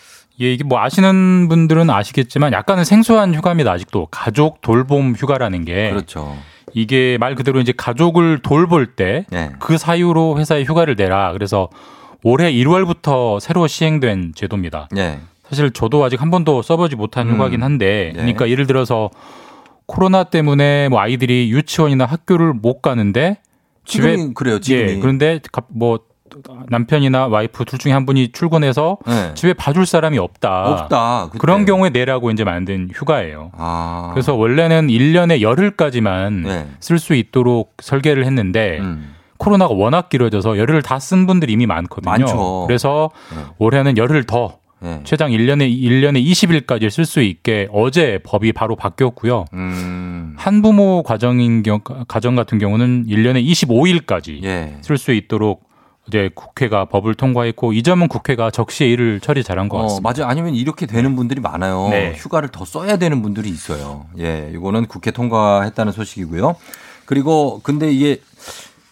예, 이게 뭐 아시는 분들은 아시겠지만 약간은 생소한 휴가입니다. 아직도 가족 돌봄 휴가라는 게 그렇죠. 이게 말 그대로 이제 가족을 돌볼 때그 네. 사유로 회사에 휴가를 내라. 그래서 올해 1월부터 새로 시행된 제도입니다. 네. 사실 저도 아직 한 번도 써보지 못한 음. 휴가긴 한데, 네. 그러니까 예를 들어서 코로나 때문에 뭐 아이들이 유치원이나 학교를 못 가는데 지금이 그래요, 지금이. 예, 그런데 갑- 뭐 남편이나 와이프 둘 중에 한 분이 출근해서 네. 집에 봐줄 사람이 없다. 없다. 그때. 그런 경우에 내라고 이제 만든 휴가예요. 아. 그래서 원래는 1년에 열흘까지만 네. 쓸수 있도록 설계를 했는데 음. 코로나가 워낙 길어져서 열흘을 다쓴 분들이 이미 많거든요. 많죠. 그래서 네. 올해는 열흘 더 네. 최장 1년에 1년에 20일까지 쓸 수 있게 어제 법이 바로 바뀌었고요. 음. 한부모 가정인 경 가정 같은 경우는 1년에 25일까지 예. 쓸수 있도록 이제 국회가 법을 통과했고 이 점은 국회가 적시에 일을 처리 잘한 것 어, 같습니다. 맞아요. 아니면 이렇게 되는 분들이 많아요. 네. 휴가를 더 써야 되는 분들이 있어요. 예, 이거는 국회 통과했다는 소식이고요. 그리고 근데 이게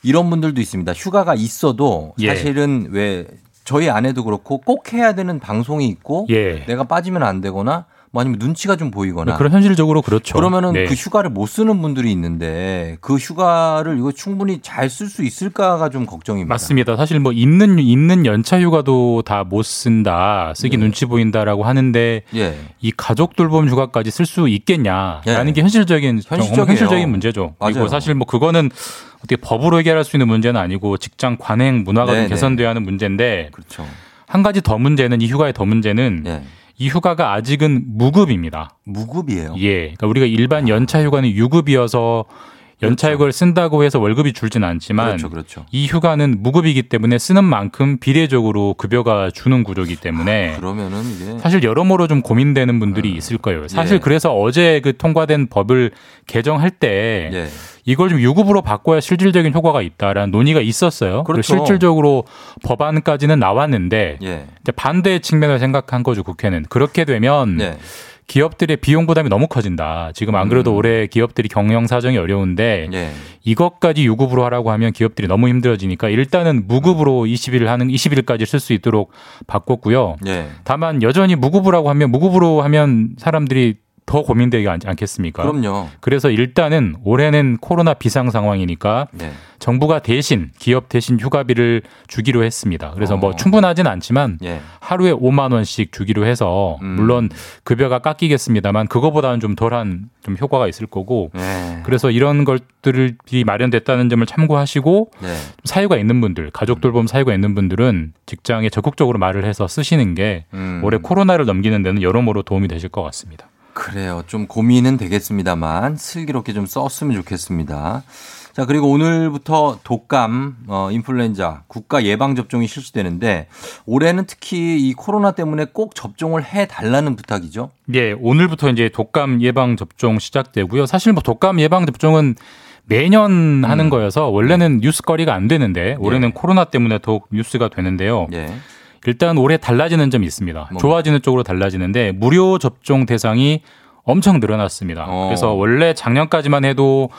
이런 분들도 있습니다. 휴가가 있어도 예. 사실은 왜 저희 아내도 그렇고 꼭 해야 되는 방송이 있고 예. 내가 빠지면 안 되거나 뭐 아니면 눈치가 좀 보이거나 그런 현실적으로 그렇죠. 그러면은 네. 그 휴가를 못 쓰는 분들이 있는데 그 휴가를 이거 충분히 잘 쓸 수 있을까가 좀 걱정입니다. 맞습니다. 사실 뭐 있는 있는 연차 휴가도 다 못 쓴다, 쓰기 눈치 보인다라고 하는데 네. 예. 이 가족 돌봄 휴가까지 쓸 수 있겠냐라는 예. 게 현실적인 현실적이에요. 현실적인 문제죠. 그리고 맞아요. 사실 뭐 그거는 어떻게 법으로 해결할 수 있는 문제는 아니고 직장 관행 문화가 좀 네네. 개선돼야 하는 문제인데 그렇죠. 한 가지 더 문제는 이 휴가의 더 문제는 예. 이 휴가가 아직은 무급입니다. 무급이에요. 예. 그러니까 우리가 일반 연차 휴가는 유급이어서 연차 휴가를 쓴다고 해서 월급이 줄지는 않지만 그렇죠, 그렇죠. 이 휴가는 무급이기 때문에 쓰는 만큼 비례적으로 급여가 주는 구조이기 때문에 그러면은 이게 사실 여러모로 좀 고민되는 분들이 있을 거예요. 사실 예. 그래서 어제 그 통과된 법을 개정할 때 예. 이걸 좀 유급으로 바꿔야 실질적인 효과가 있다라는 논의가 있었어요. 그렇죠. 실질적으로 법안까지는 나왔는데 예. 반대 측면을 생각한 거죠 국회는 그렇게 되면 네. 기업들의 비용 부담이 너무 커진다. 지금 안 그래도 올해 기업들이 경영 사정이 어려운데 음. 예. 이것까지 유급으로 하라고 하면 기업들이 너무 힘들어지니까 일단은 무급으로 20일 하는 20일까지 쓸 수 있도록 바꿨고요. 예. 다만 여전히 무급으로 하면 무급으로 하면 사람들이 더 고민되지 않- 않겠습니까? 그럼요. 그래서 일단은 올해는 코로나 비상 상황이니까 네. 정부가 대신 기업 대신 휴가비를 주기로 했습니다. 그래서 어. 뭐 충분하진 않지만 예. 하루에 5만 원씩 주기로 해서 음. 물론 급여가 깎이겠습니다만 그거보다는 좀 덜한 좀 효과가 있을 거고 네. 그래서 이런 것들이 마련됐다는 점을 참고하시고 네. 사유가 있는 분들 가족 돌봄 사유가 있는 분들은 직장에 적극적으로 말을 해서 쓰시는 게 음. 올해 코로나를 넘기는 데는 여러모로 도움이 되실 것 같습니다. 그래요. 좀 고민은 되겠습니다만 슬기롭게 좀 썼으면 좋겠습니다. 자, 그리고 오늘부터 독감, 어, 인플루엔자 국가 예방 접종이 실시되는데 올해는 특히 이 코로나 때문에 꼭 접종을 해 달라는 부탁이죠. 예, 오늘부터 이제 독감 예방 접종 시작되고요. 사실 뭐 독감 예방 접종은 매년 하는 거여서 원래는 뉴스거리가 안 되는데 올해는 코로나 때문에 더욱 뉴스가 되는데요. 예. 일단 올해 달라지는 점이 있습니다. 뭡니까? 좋아지는 쪽으로 달라지는데 무료 접종 대상이 엄청 늘어났습니다. 어. 그래서 원래 작년까지만 해도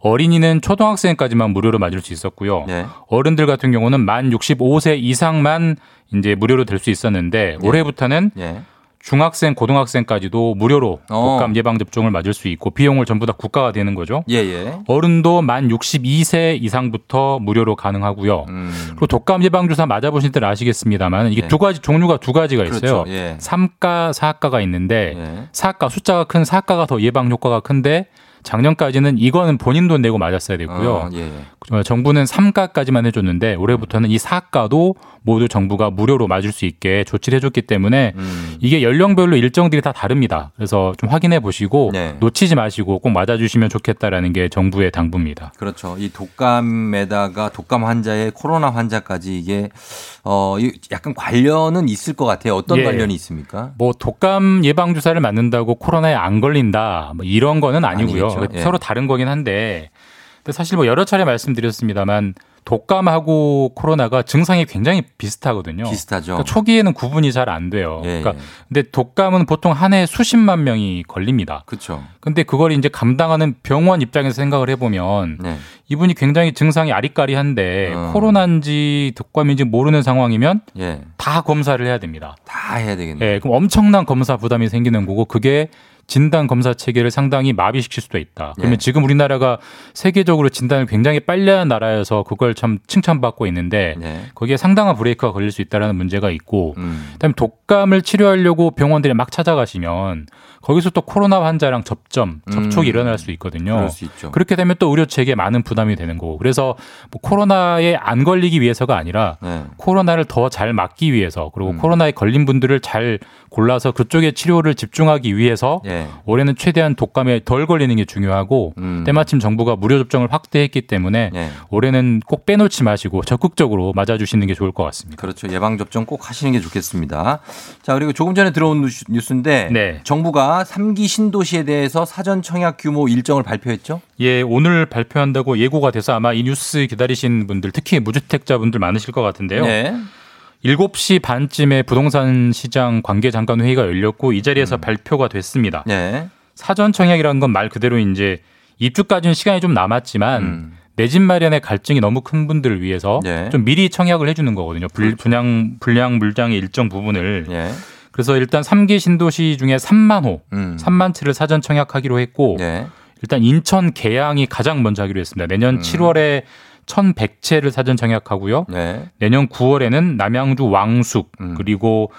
어린이는 초등학생까지만 무료로 맞을 수 있었고요. 네. 어른들 같은 경우는 만 65세 이상만 이제 무료로 될 수 있었는데 올해부터는 예. 중학생, 고등학생까지도 무료로 어. 독감 예방 접종을 맞을 수 있고 비용을 전부 다 국가가 되는 거죠. 예, 예. 어른도 만 62세 이상부터 무료로 가능하고요. 음. 그리고 독감 예방 주사 맞아보신 들 아시겠습니다만 이게 네. 두 가지 종류가 두 가지가 있어요. 그렇죠. 예. 삼가, 사가가 있는데 예. 사가 숫자가 큰 사가가 더 예방 효과가 큰데 작년까지는 이거는 본인 돈 내고 맞았어야 됐고요. 어, 예. 어, 정부는 3가까지만 해줬는데 올해부터는 이 4가도 모두 정부가 무료로 맞을 수 있게 조치를 해줬기 때문에 음. 이게 연령별로 일정들이 다 다릅니다. 그래서 좀 확인해 보시고 네. 놓치지 마시고 꼭 맞아주시면 좋겠다라는 게 정부의 당부입니다. 그렇죠. 이 독감에다가 독감 환자의 코로나 환자까지 이게 어이 약간 관련은 있을 것 같아요. 어떤 예. 관련이 있습니까? 뭐 독감 예방 주사를 맞는다고 코로나에 안 걸린다 뭐 이런 거는 아니고요. 아니겠죠. 예. 서로 다른 거긴 한데 근데 사실 뭐 여러 차례 말씀드렸습니다만 독감하고 코로나가 증상이 굉장히 비슷하거든요. 비슷하죠. 그러니까 초기에는 구분이 잘 안 돼요. 예, 그러니까 예. 근데 독감은 보통 한 해에 수십만 명이 걸립니다. 그렇죠. 근데 그걸 이제 감당하는 병원 입장에서 생각을 해보면 네. 이분이 굉장히 증상이 아리까리한데 어. 코로나인지 독감인지 모르는 상황이면 예. 다 검사를 해야 됩니다. 다 해야 되겠네. 예, 그럼 엄청난 검사 부담이 생기는 거고 그게 진단 검사 체계를 상당히 마비시킬 수도 있다. 그러면 예. 지금 우리나라가 세계적으로 진단을 굉장히 빨리 하는 나라여서 그걸 참 칭찬받고 있는데 네. 거기에 상당한 브레이크가 걸릴 수 있다라는 문제가 있고 음. 그다음에 독감을 치료하려고 병원들에 막 찾아가시면 거기서 또 코로나 환자랑 접점, 접촉이 음. 일어날 수 있거든요. 그럴 수 있죠. 그렇게 되면 또 의료 체계에 많은 부담이 되는 거고. 그래서 뭐 코로나에 안 걸리기 위해서가 아니라 네. 코로나를 더 잘 막기 위해서 그리고 음. 코로나에 걸린 분들을 잘 골라서 그쪽에 치료를 집중하기 위해서 예. 올해는 최대한 독감에 덜 걸리는 게 중요하고 음. 때마침 정부가 무료 접종을 확대했기 때문에 예. 올해는 꼭 빼놓지 마시고 적극적으로 맞아주시는 게 좋을 것 같습니다. 그렇죠. 예방 접종 꼭 하시는 게 좋겠습니다. 자, 그리고 조금 전에 들어온 뉴스- 뉴스인데 네. 정부가 3기 신도시에 대해서 사전 청약 규모 일정을 발표했죠? 예, 오늘 발표한다고 예고가 돼서 아마 이 뉴스 기다리신 분들 특히 무주택자분들 많으실 것 같은데요. 네. 7시 반쯤에 부동산 시장 관계 장관 회의가 열렸고 이 자리에서 발표가 됐습니다. 네. 사전 청약이라는 건 말 그대로 이제 입주까지는 시간이 좀 남았지만 음. 내집 마련의 갈증이 너무 큰 분들을 위해서 네. 좀 미리 청약을 해주는 거거든요. 불, 분양 불량 물량의 일정 부분을. 예. 그래서 일단 3기 신도시 중에 3만 호, 음. 3만 채를 사전 청약하기로 했고 예. 일단 인천 계양이 가장 먼저 하기로 했습니다. 내년 음. 7월에 1,100채를 사전 청약하고요. 네. 내년 9월에는 남양주 왕숙 음. 그리고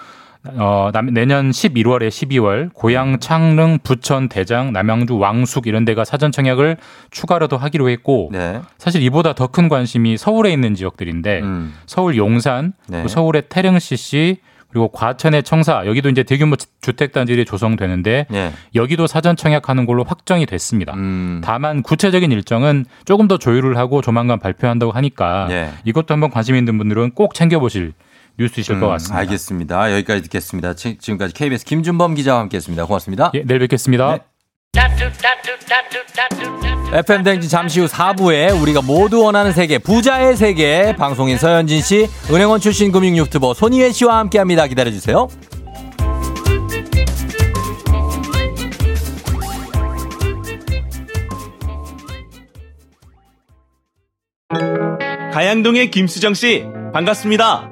어, 남- 내년 11월에 12월 고양 창릉 부천 대장 남양주 왕숙 이런 데가 사전 청약을 추가로도 하기로 했고 네. 사실 이보다 더 큰 관심이 서울에 있는 지역들인데 음. 서울 용산 네. 서울의 태릉CC 그리고 과천의 청사 여기도 이제 대규모 주- 주택 단지들이 조성되는데 예. 여기도 사전 청약하는 걸로 확정이 됐습니다. 음. 다만 구체적인 일정은 조금 더 조율을 하고 조만간 발표한다고 하니까 예. 이것도 한번 관심 있는 분들은 꼭 챙겨보실 뉴스이실 것 음, 같습니다. 알겠습니다. 여기까지 듣겠습니다. 지- 지금까지 KBS 김준범 기자와 함께했습니다. 고맙습니다. 예, 내일 뵙겠습니다. FM 댕지 잠시 후 4부에 우리가 모두 원하는 세계 부자의 세계 방송인 서현진 씨, 은행원 출신 금융 유튜버 손희애 씨와 함께합니다. 기다려주세요. 가양동의 김수정 씨 반갑습니다.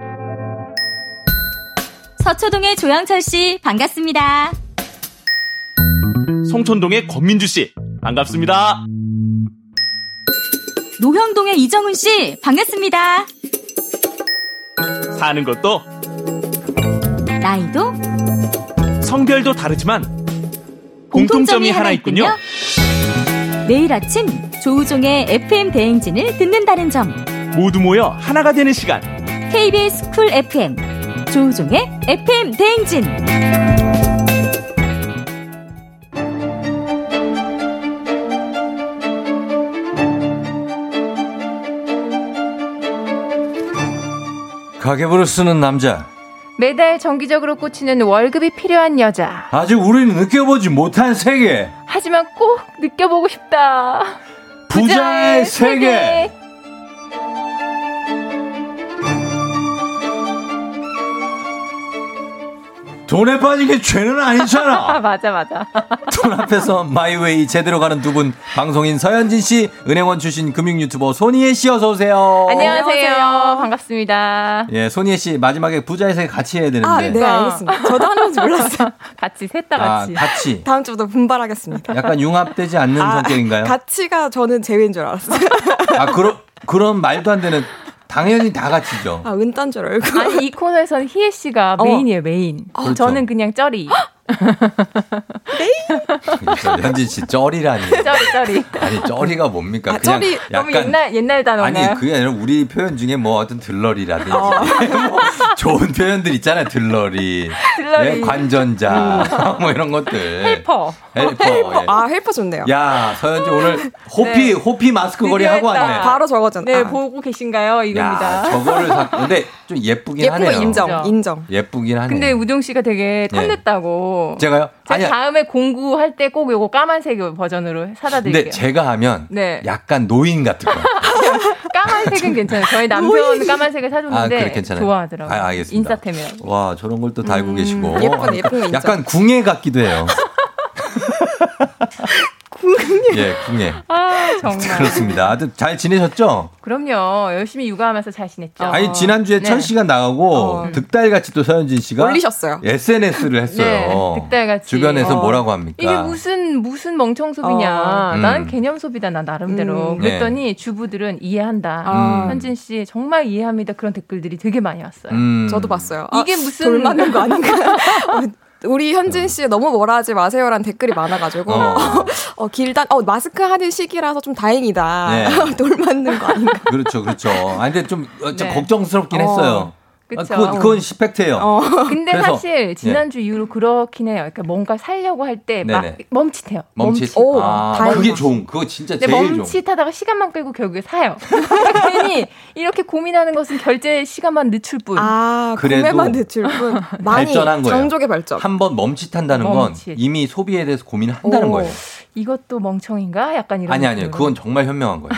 서초동의 조영철 씨 반갑습니다. 송촌동의 권민주 씨 반갑습니다. 노형동의 이정훈 씨 반갑습니다. 사는 것도 나이도 성별도 다르지만 공통점이 하나 있군요. 매일 아침 조우종의 FM 대행진을 듣는다는 점. 모두 모여 하나가 되는 시간. KBS 쿨 FM 조우종의 FM 대행진. 가계부를 쓰는 남자. 매달 정기적으로 꽂히는 월급이 필요한 여자. 아직 우리는 느껴보지 못한 세계. 하지만 꼭 느껴보고 싶다. 부자의 세계. 돈에 빠진 게 죄는 아니잖아. 아, <laughs> 맞아, 맞아. <laughs> 돈 앞에서 마이웨이 제대로 가는 두 분 방송인 서현진 씨, 은행원 출신 금융 유튜버 손희애 씨 어서 오세요. 안녕하세요. 반갑습니다. 예, 손희애 씨 마지막에 부자의 세계 같이 해야 되는데. 아, 네, 알겠습니다. 저도 하는 건지 몰랐어요. <laughs> 같이, 셋다 아, 같이. 같이. 다음 주부터 분발하겠습니다. 약간 융합되지 않는 아, 성격인가요? 같이가 저는 제외인 줄 알았어요. 아, 그런 그런 말도 안 되는 당연히 다 같이죠. 아, 은딴 줄 알고. 아니, 이 코너에서는 희애 씨가 어. 메인이에요, 메인. 그렇죠. 저는 그냥 쩌리. 현진 씨 쩌리라니. 쩌리, 쩌리. 아니 쩌리가 뭡니까? 아, 그냥 쩌리 너무 옛날, 옛날 단어인가요? 아니 그게 아니라 우리 표현 중에 뭐 어떤 들러리라든지 어. <laughs> 뭐 좋은 표현들 있잖아요. 들러리, 들러리. 예, 관전자 <laughs> 뭐 이런 것들. Helper. Helper. 예. 아, helper 좋네요. 야 서현지 오늘 호피 네. 호피 마스크 걸이 하고. 왔네. 바로 저거잖아. 네, 보고 계신가요? 이겁니다. 야 저거를 사. 근데 좀 예쁘긴 예쁘고 하네요. 인정, 인정. 예쁘긴 하네. 근데 우동 씨가 되게 네. 탐냈다고. 제가요? 제가 아니야. 다음에 공구할 때 꼭 요거 까만색 버전으로 사다 드릴게요. 근데 제가 하면 네. 약간 노인 같은 거. <laughs> 까만색은 괜찮아요. 저희 남편 까만색을 아, 사줬는데 그래 괜찮아요. 좋아하더라고요. 아, 알겠습니다. 인싸템이라고. 와, 저런 걸 또 달고 계시고. 예쁜, 예쁜 거 인정. 약간 궁예 같기도 해요. <laughs> 임금님. 예, 궁예. 아, 정말. 그렇습니다. 아주 잘 지내셨죠? 그럼요. 열심히 육아하면서 잘 지냈죠. 아니 지난주에 네. 천 씨가 나가고 득달같이 또 서현진 씨가 올리셨어요. SNS를 했어요. 네, 득달같이. 주변에서 어. 뭐라고 합니까? 이게 무슨 무슨 멍청 소비냐. 어. 음. 나는 개념 소비다 나 나름대로. 음. 그랬더니 주부들은 이해한다. 아. 현진 씨 정말 이해합니다. 그런 댓글들이 되게 많이 왔어요. 음. 저도 봤어요. 이게 아, 무슨 돌 맞는 거 아닌가? <laughs> 어, 우리 현진 씨 너무 뭐라 하지 마세요라는 댓글이 많아가지고 어. <laughs> 어, 길단 어 마스크 하는 시기라서 좀 다행이다. 네. <laughs> 돌 맞는 거 아닌가? 그렇죠, 그렇죠. 아, 근데 좀, 어, 좀 네. 걱정스럽긴 어. 했어요. 아, 그쵸. 그건, 그건 시팩트예요. <laughs> 근데 그래서- 사실 지난주 이후로 그렇긴 해요. 그러니까 뭔가 살려고 할 때 막. 멈칫해요. 멈칫. 멈칫. 아, 다행이다. 그게 좋은. 그거 진짜 제일 좋은. 멈칫하다가 시간만 끌고 결국에 사요. <laughs> 괜히 이렇게 고민하는 것은 결제 시간만 늦출 뿐. 아 그래도 구매만 늦출 뿐 <laughs> 많이 발전한 거예요. 장족의 발전. 한번 멈칫한다는 건 멈칫. 이미 소비에 대해서 고민을 한다는 오, 거예요. 이것도 멍청인가? 약간 이런. 아니 아니요. 그건 정말 현명한 거예요.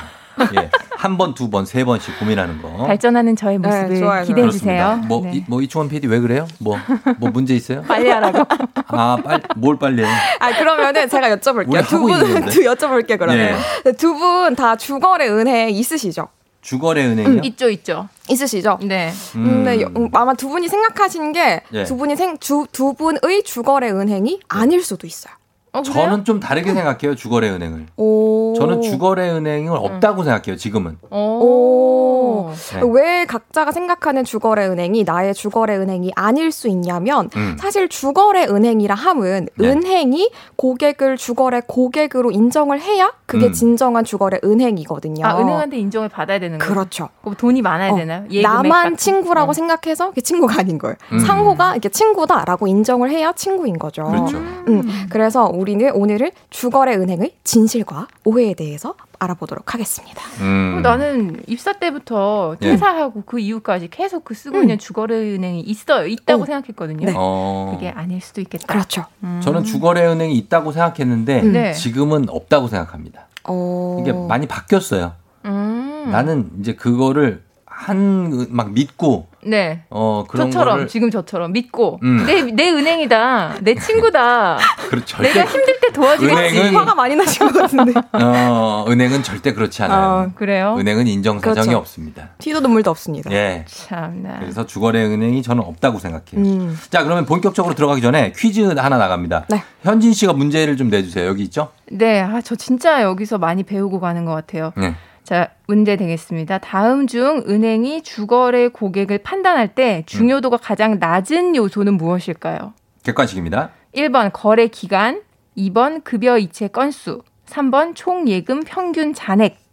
예. 한 번, 두 번, 세 번씩 고민하는 거. 발전하는 저의 모습을 네, 좋아요, 기대해. 주세요. 뭐, 네. 이, 뭐 이충원 PD 왜 그래요? 뭐, 뭐 문제 있어요? <laughs> 빨리 하라고. 아, 빨리 뭘 빨리 해? 아 그러면은 제가 여쭤볼게요. 두 분. 두 여쭤볼게요 그러면. 네. 두분 다 주거래 은행 있으시죠? 주거래 은행이요? 있죠, 있죠. 있으시죠? 네. 음. 네, 여- 음, 아마 두 분이 생각하시는 게 예. 두 분이 생, 주, 두 분의 주거래 은행이 아닐 수도 있어요. 어, 그래요? 저는 좀 다르게 생각해요. 주거래 은행을. 오. 저는 주거래 은행은 없다고 생각해요. 지금은. 오. 네. 왜 각자가 생각하는 주거래 은행이 나의 주거래 은행이 아닐 수 있냐면 음. 사실 주거래 은행이라 함은 네. 은행이 고객을 주거래 고객으로 인정을 해야 그게 음. 진정한 주거래 은행이거든요. 아, 은행한테 인정을 받아야 되는 거예요? 그렇죠. 그럼 돈이 많아야 어, 되나요? 예금액 나만 같은- 친구라고 어. 생각해서 그게 친구가 아닌 거예요. 음. 상호가 이게 친구다라고 인정을 해야 친구인 거죠. 그렇죠. 음, 그래서 우리는 오늘은 주거래 은행의 진실과 오해에 대해서 알아보도록 하겠습니다. 음. 어, 나는 입사 때부터 예. 퇴사하고 그 이후까지 계속 그 쓰고 음. 있는 주거래 은행이 있어요. 있다고 어. 생각했거든요. 네. 어. 그게 아닐 수도 있겠다. 그렇죠. 음. 저는 주거래 은행이 있다고 생각했는데 네. 지금은 없다고 생각합니다. 어... 이게 많이 바뀌었어요. 음. 나는 이제 그거를 한 막 믿고 네. 어 그런 저처럼 거를 지금 저처럼 믿고 음. 내, 내 은행이다 내 <laughs> 친구다 그 절대 내가 힘들 때 도와주겠지 은행은- 화가 많이 나신 것 같은데. <laughs> 어 은행은 절대 그렇지 않아요. 어, 그래요 은행은 인정 사정이 그렇죠. 없습니다. 티도 눈물도 없습니다. 예. 참나 그래서 주거래 은행이 저는 없다고 생각해요. 음. 자, 그러면 본격적으로 들어가기 전에 퀴즈 하나 나갑니다. 네. 현진 씨가 문제를 좀 내주세요. 여기 있죠? 네, 아, 저 진짜 여기서 많이 배우고 가는 것 같아요. 네. 자, 문제 되겠습니다. 다음 중 은행이 주거래 고객을 판단할 때 중요도가 가장 낮은 요소는 무엇일까요? 객관식입니다. 1번 거래 기간, 2번 급여 이체 건수, 3번 총 예금 평균 잔액.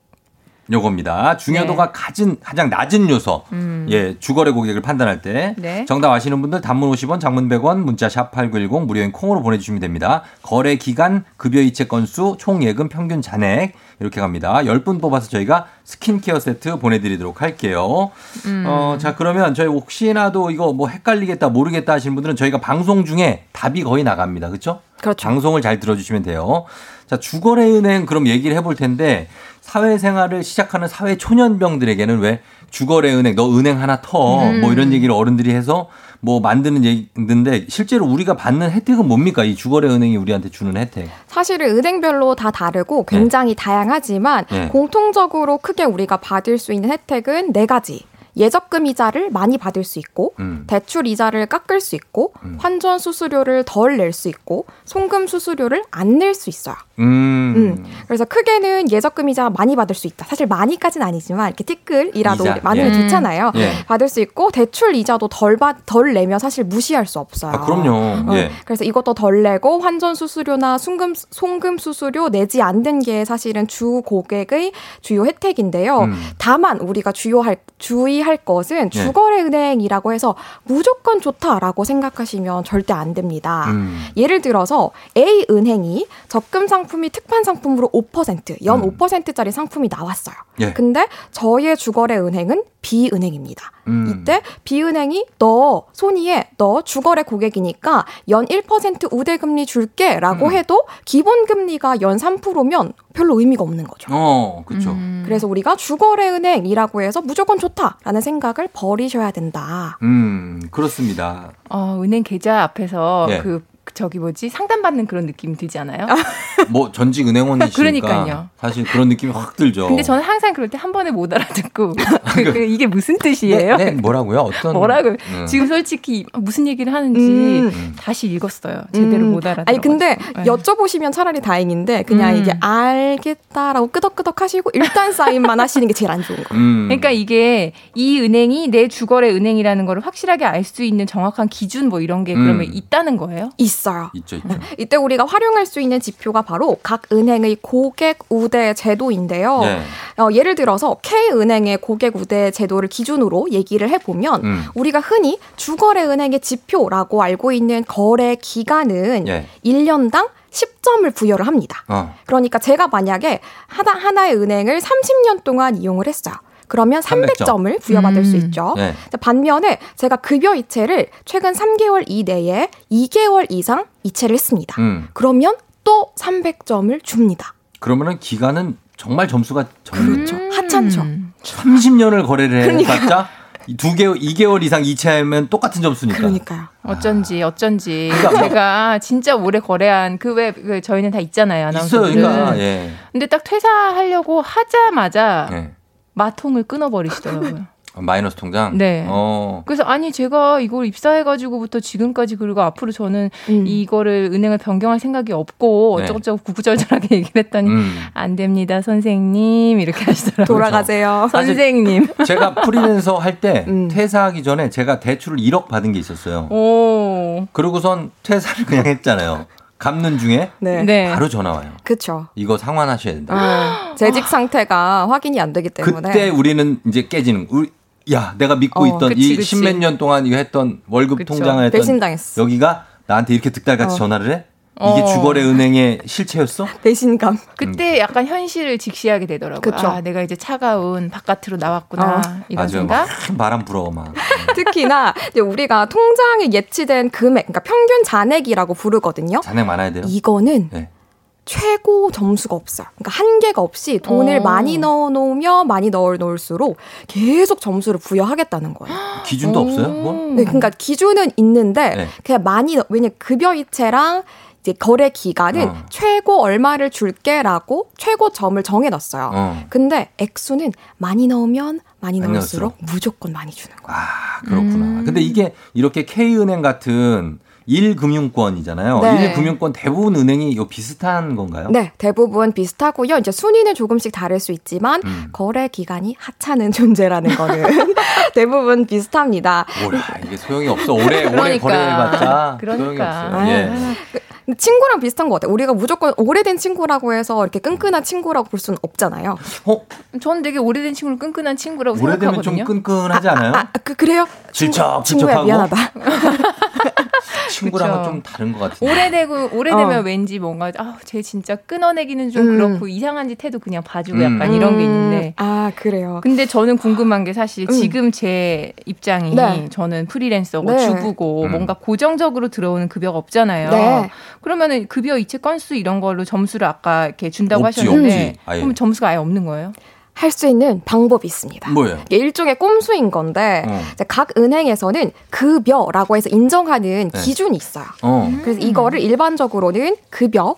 요겁니다. 중요도가 가진, 가장 낮은 요소. 네. 음. 예, 주거래 고객을 판단할 때. 네. 정답 아시는 분들 단문 50원, 장문 100원, 문자 샵 8910 무료인 콩으로 보내주시면 됩니다. 거래 기간, 급여 이체 건수, 총 예금 평균 잔액. 이렇게 갑니다. 10분 뽑아서 저희가 스킨케어 세트 보내드리도록 할게요. 음. 어, 자, 그러면 저희 혹시나도 이거 뭐 헷갈리겠다, 모르겠다 하시는 분들은 저희가 방송 중에 답이 거의 나갑니다. 그렇죠? 그렇죠. 방송을 잘 들어주시면 돼요. 자, 주거래은행 그럼 얘기를 해볼 텐데 사회생활을 시작하는 사회 초년병들에게는 왜 주거래 은행 너 은행 하나 터 음. 뭐 이런 얘기를 어른들이 해서 뭐 만드는 얘기인데 실제로 우리가 받는 혜택은 뭡니까 이 주거래 은행이 우리한테 주는 혜택? 사실은 은행별로 다 다르고 굉장히 다양하지만 네. 공통적으로 크게 우리가 받을 수 있는 혜택은 네 가지. 예적금 이자를 많이 받을 수 있고 음. 대출 이자를 깎을 수 있고 환전 수수료를 덜 낼 수 있고 송금 수수료를 안 낼 수 있어요. 음. 음. 그래서 크게는 예적금 이자 많이 받을 수 있다. 사실 많이까지는 아니지만 이렇게 티끌이라도 이자, 많으면 예. 좋잖아요. 예. 받을 수 있고 대출 이자도 덜, 받, 덜 내면 사실 무시할 수 없어요. 아, 그럼요. 어, 예. 그래서 이것도 덜 내고 환전 수수료나 송금 송금 수수료 내지 않는 게 사실은 주 고객의 주요 혜택인데요. 음. 다만 우리가 주요할 주의 할 것은 예. 주거래 은행이라고 해서 무조건 좋다라고 생각하시면 절대 안 됩니다. 음. 예를 들어서 A 은행이 적금 상품이 특판 상품으로 5%연 음. 5%짜리 상품이 나왔어요. 예. 근데 저의 주거래 은행은 B 은행입니다. 음. 이때 B 은행이 너 손이에 너 주거래 고객이니까 연 1% 우대 금리 줄게라고 음. 해도 기본 금리가 연 3%면 별로 의미가 없는 거죠. 어, 그렇죠. 그래서 우리가 주거래 은행이라고 해서 무조건 좋다라는 생각을 버리셔야 된다. 음, 그렇습니다. 어, 은행 계좌 앞에서 예. 그 저기 뭐지 상담받는 그런 느낌이 들지 않아요? <laughs> 뭐 전직 은행원이시니까 그러니까요. 사실 그런 느낌이 확 들죠. 근데 저는 항상 그럴 때 한 번에 못 알아듣고 <laughs> 그- 그 이게 무슨 뜻이에요? 네, 네, 뭐라고요? 어떤 뭐라고? 음. 지금 솔직히 무슨 얘기를 하는지 음. 다시 읽었어요. 제대로 음. 못 알아들어. 아니 근데 네. 여쭤보시면 차라리 다행인데 그냥 음. 이게 알겠다라고 끄덕끄덕 하시고 일단 사인만 하시는 게 제일 안 좋은 거예요. 음. 그러니까 이게 이 은행이 내 주거래 은행이라는 걸 확실하게 알 수 있는 정확한 기준 뭐 이런 게 그러면 음. 있다는 거예요? 있 어요. 있죠, 있죠. 이때 우리가 활용할 수 있는 지표가 바로 각 은행의 고객 우대 제도인데요. 네. 어, 예를 들어서 K은행의 고객 우대 제도를 기준으로 얘기를 해보면 음. 우리가 흔히 주거래 은행의 지표라고 알고 있는 거래 기간은 예. 1년당 10점을 부여를 합니다. 어. 그러니까 제가 만약에 하나, 하나의 은행을 30년 동안 이용을 했어요. 그러면 300 점. 300점 을 부여받을 수 음. 있죠. 네. 반면에 제가 급여 이체를 최근 3개월 이내에 2개월 이상 이체를 했습니다. 음. 그러면 또 300점을 줍니다. 그러면은 기간은 정말 점수가 그렇죠. 하찮죠. 30년을 거래를 그러니까. 해봤자 두 개월, 2개월 이상 이체하면 똑같은 점수니까. 그러니까요. 어쩐지 어쩐지 그러니까 뭐- 제가 진짜 오래 거래한 그 왜 그 저희는 다 있잖아요 있어요, 아나운서들. 그러니까. 예. 근데 딱 퇴사하려고 하자마자 예. 마통을 끊어버리시더라고요. 마이너스 통장. 네. 어. 그래서 아니 제가 이걸 입사해가지고부터 지금까지 그리고 앞으로 저는 음. 이거를 은행을 변경할 생각이 없고 네. 어쩌고저쩌고 구구절절하게 <laughs> 얘기를 했더니 음. 안 됩니다 선생님 이렇게 하시더라고요. 돌아가세요. 선생님. <laughs> 제가 프리랜서 할때 음. 퇴사하기 전에 제가 대출을 1억 받은 게 있었어요. 오. 그러고선 퇴사를 그냥 했잖아요. 갚는 중에 네. 네. 바로 전화 와요. 그렇죠. 이거 상환하셔야 된다. 어, 재직 상태가 확인이 안 되기 때문에 그때 우리는 이제 깨지는. 우리, 야, 내가 믿고 어, 있던 그치, 이. 십몇 년 동안 이거 했던 월급 그쵸. 통장을 했던 배신당했어. 여기가 나한테 이렇게 득달같이 어. 전화를 해? 이게 어. 주거래 은행의 실체였어? 배신감. 그때 약간 현실을 직시하게 되더라고요. 그쵸. 아, 내가 이제 차가운 바깥으로 나왔구나 어. 이런 아주 생각. 막 바람 불어 막. 특히나 이제 우리가 통장에 예치된 금액, 그러니까 평균 잔액이라고 부르거든요. 잔액 많아야 돼요. 이거는 네. 최고 점수가 없어요. 그러니까 한계가 없이 돈을 어. 많이 넣어 놓으면 많이 넣어 놓을수록 계속 점수를 부여하겠다는 거예요. <gasps> 기준도 없어요? 뭐? 네, 그러니까 기준은 있는데 네. 그냥 많이 넣- 왜냐 급여 이체랑 이제 거래 기간은 어. 최고 얼마를 줄게라고 최고 점을 정해 놨어요. 어. 근데 액수는 많이 넣으면 많이 많이 넣을수록 무조건 많이 주는 거예요. 아, 그렇구나. 근데 이게 이렇게 K은행 같은 1금융권이잖아요. 네. 1금융권 대부분 은행이 요 비슷한 건가요? 네, 대부분 비슷하고요. 이제 순위는 조금씩 다를 수 있지만 음. 거래 기간이 하찮은 <laughs> 존재라는 거는 <laughs> 대부분 비슷합니다. 뭐야, 이게 소용이 없어. 오래, 오래 그러니까. 거래해봤자 소용이 그러니까. 없어요. 예. 친구랑 비슷한 것 같아요. 우리가 무조건 오래된 친구라고 해서 이렇게 끈끈한 친구라고 볼 수는 없잖아요. 어? 저는 되게 오래된 친구를 끈끈한 친구라고 오래되면 좀 생각하거든요. 끈끈하지 않아요? 아, 그, 그래요? 질척, 친구야 질척하고? 미안하다. <laughs> 친구랑은 그쵸. 좀 다른 것 같은데. 오래되고 오래되면 어. 왠지 뭔가 아쟤 진짜 끊어내기는 좀 음. 그렇고 이상한 짓 해도 그냥 봐주고 음. 약간 이런 게 있는데 아 그래요. 근데 저는 궁금한 게 사실 음. 지금 제 입장이 네. 저는 프리랜서고 네. 주부고 음. 뭔가 고정적으로 들어오는 급여가 없잖아요. 네. 그러면은 급여 이체 건수 이런 걸로 점수를 아까 이렇게 준다고 없지, 하셨는데 없지. 그럼 점수가 아예 없는 거예요? 할 수 있는 방법이 있습니다. 뭐예요? 이게 일종의 꼼수인 건데 어. 각 은행에서는 급여라고 해서 인정하는 네. 기준이 있어요. 어. 그래서 이거를 일반적으로는 급여,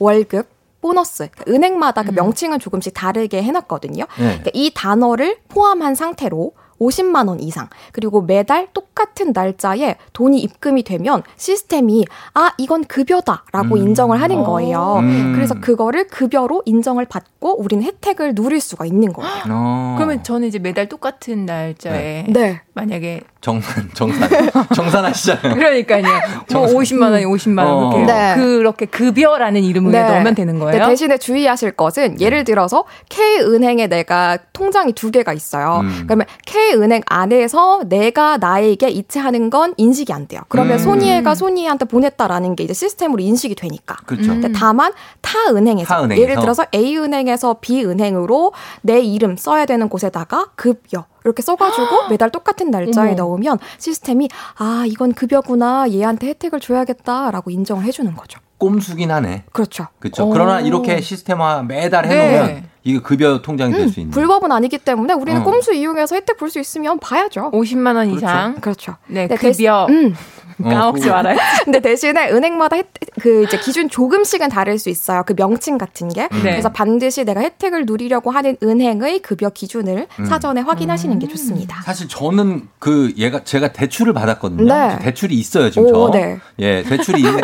월급, 보너스 그러니까 은행마다 그 명칭은 조금씩 다르게 해놨거든요. 네. 그러니까 이 단어를 포함한 상태로 50만 원 이상 그리고 매달 똑같은 날짜에 돈이 입금이 되면 시스템이 아 이건 급여다라고 음. 인정을 하는 거예요. 음. 그래서 그거를 급여로 인정을 받고 우리는 혜택을 누릴 수가 있는 거예요. 어. 그러면 저는 이제 매달 똑같은 날짜에 네. 만약에 정산, 정산. <laughs> 정산하시잖아요. 그러니까요. 뭐 정상. 50만 원이 50만 원 어. 그렇게 네. 그렇게 급여라는 이름을 네. 넣으면 되는 거예요. 네, 대신에 주의하실 것은 예를 들어서 K은행에 내가 통장이 두 개가 있어요. 음. 그러면 K 은행 안에서 내가 나에게 이체하는 건 인식이 안 돼요. 그러면 음. 손이해가 손이한테 보냈다라는 게 이제 시스템으로 인식이 되니까. 그렇죠. 근데 다만 타 은행에서, 타 은행에서. 예를 들어서 A 은행에서 B 은행으로 내 이름 써야 되는 곳에다가 급여 이렇게 써가지고 매달 똑같은 날짜에 어머. 넣으면 시스템이 아 이건 급여구나 얘한테 혜택을 줘야겠다라고 인정을 해주는 거죠. 꼼수긴 하네. 그렇죠. 그렇죠. 오. 그러나 이렇게 시스템화 매달 네. 해놓으면 이게 급여 통장이 될 수 있는. 불법은 아니기 때문에 우리는 어. 꼼수 이용해서 혜택 볼 수 있으면 봐야죠. 50만 원 그렇죠. 이상. 그렇죠. 네, 네, 대- 급여. 음, 까먹지 말아요. <laughs> 근데 대신에 은행마다 혜택, 그 이제 기준 조금씩은 다를 수 있어요. 그 명칭 같은 게. 네. 그래서 반드시 내가 혜택을 누리려고 하는 은행의 급여 기준을 음. 사전에 확인하시는 게 좋습니다. 사실 저는 그 얘가 제가 대출을 받았거든요. 네. 대출이 있어요 지금 오, 저. 네. 예, 대출이 있네.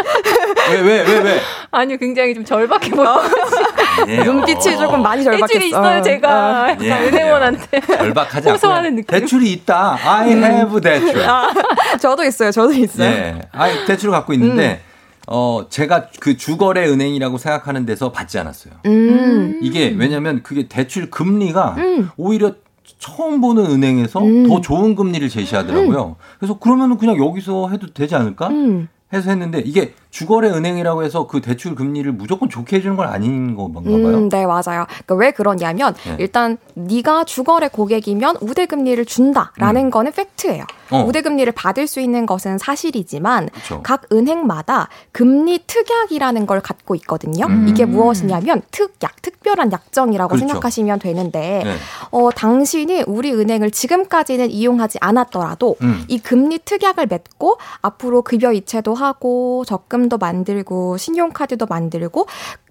왜왜 왜 왜? 아니요, 굉장히 좀 절박해 보여. 예, 눈빛이 조금 많이 절박했어. 대출이 있어요, 제가. 예, 은행원한테. 절박하지 않고 호소하는 느낌. 대출이 있다. I have 대출. 아, <laughs> 저도 있어요. 저도 있어요. 예, 아 대출을 갖고 있는데 어 제가 그 주거래 은행이라고 생각하는 데서 받지 않았어요. 음. 이게 왜냐면 그게 대출 금리가 음. 오히려 처음 보는 은행에서 더 좋은 금리를 제시하더라고요. 그래서 그러면 그냥 여기서 해도 되지 않을까? 음. 해서 했는데 이게 주거래 은행이라고 해서 그 대출 금리를 무조건 좋게 해주는 건 아닌 건가 봐요. 음, 네, 맞아요. 그러니까 왜 그러냐면 네. 일단 네가 주거래 고객이면 우대 금리를 준다라는 음. 거는 팩트예요. 어. 우대 금리를 받을 수 있는 것은 사실이지만 그쵸. 각 은행마다 금리 특약이라는 걸 갖고 있거든요. 음. 이게 무엇이냐면 특약, 특별한 약정이라고 그렇죠. 생각하시면 되는데 네. 어, 당신이 우리 은행을 지금까지는 이용하지 않았더라도 음. 이 금리 특약을 맺고 앞으로 급여 이체도 하고 적금 도 만들고 신용카드도 만들고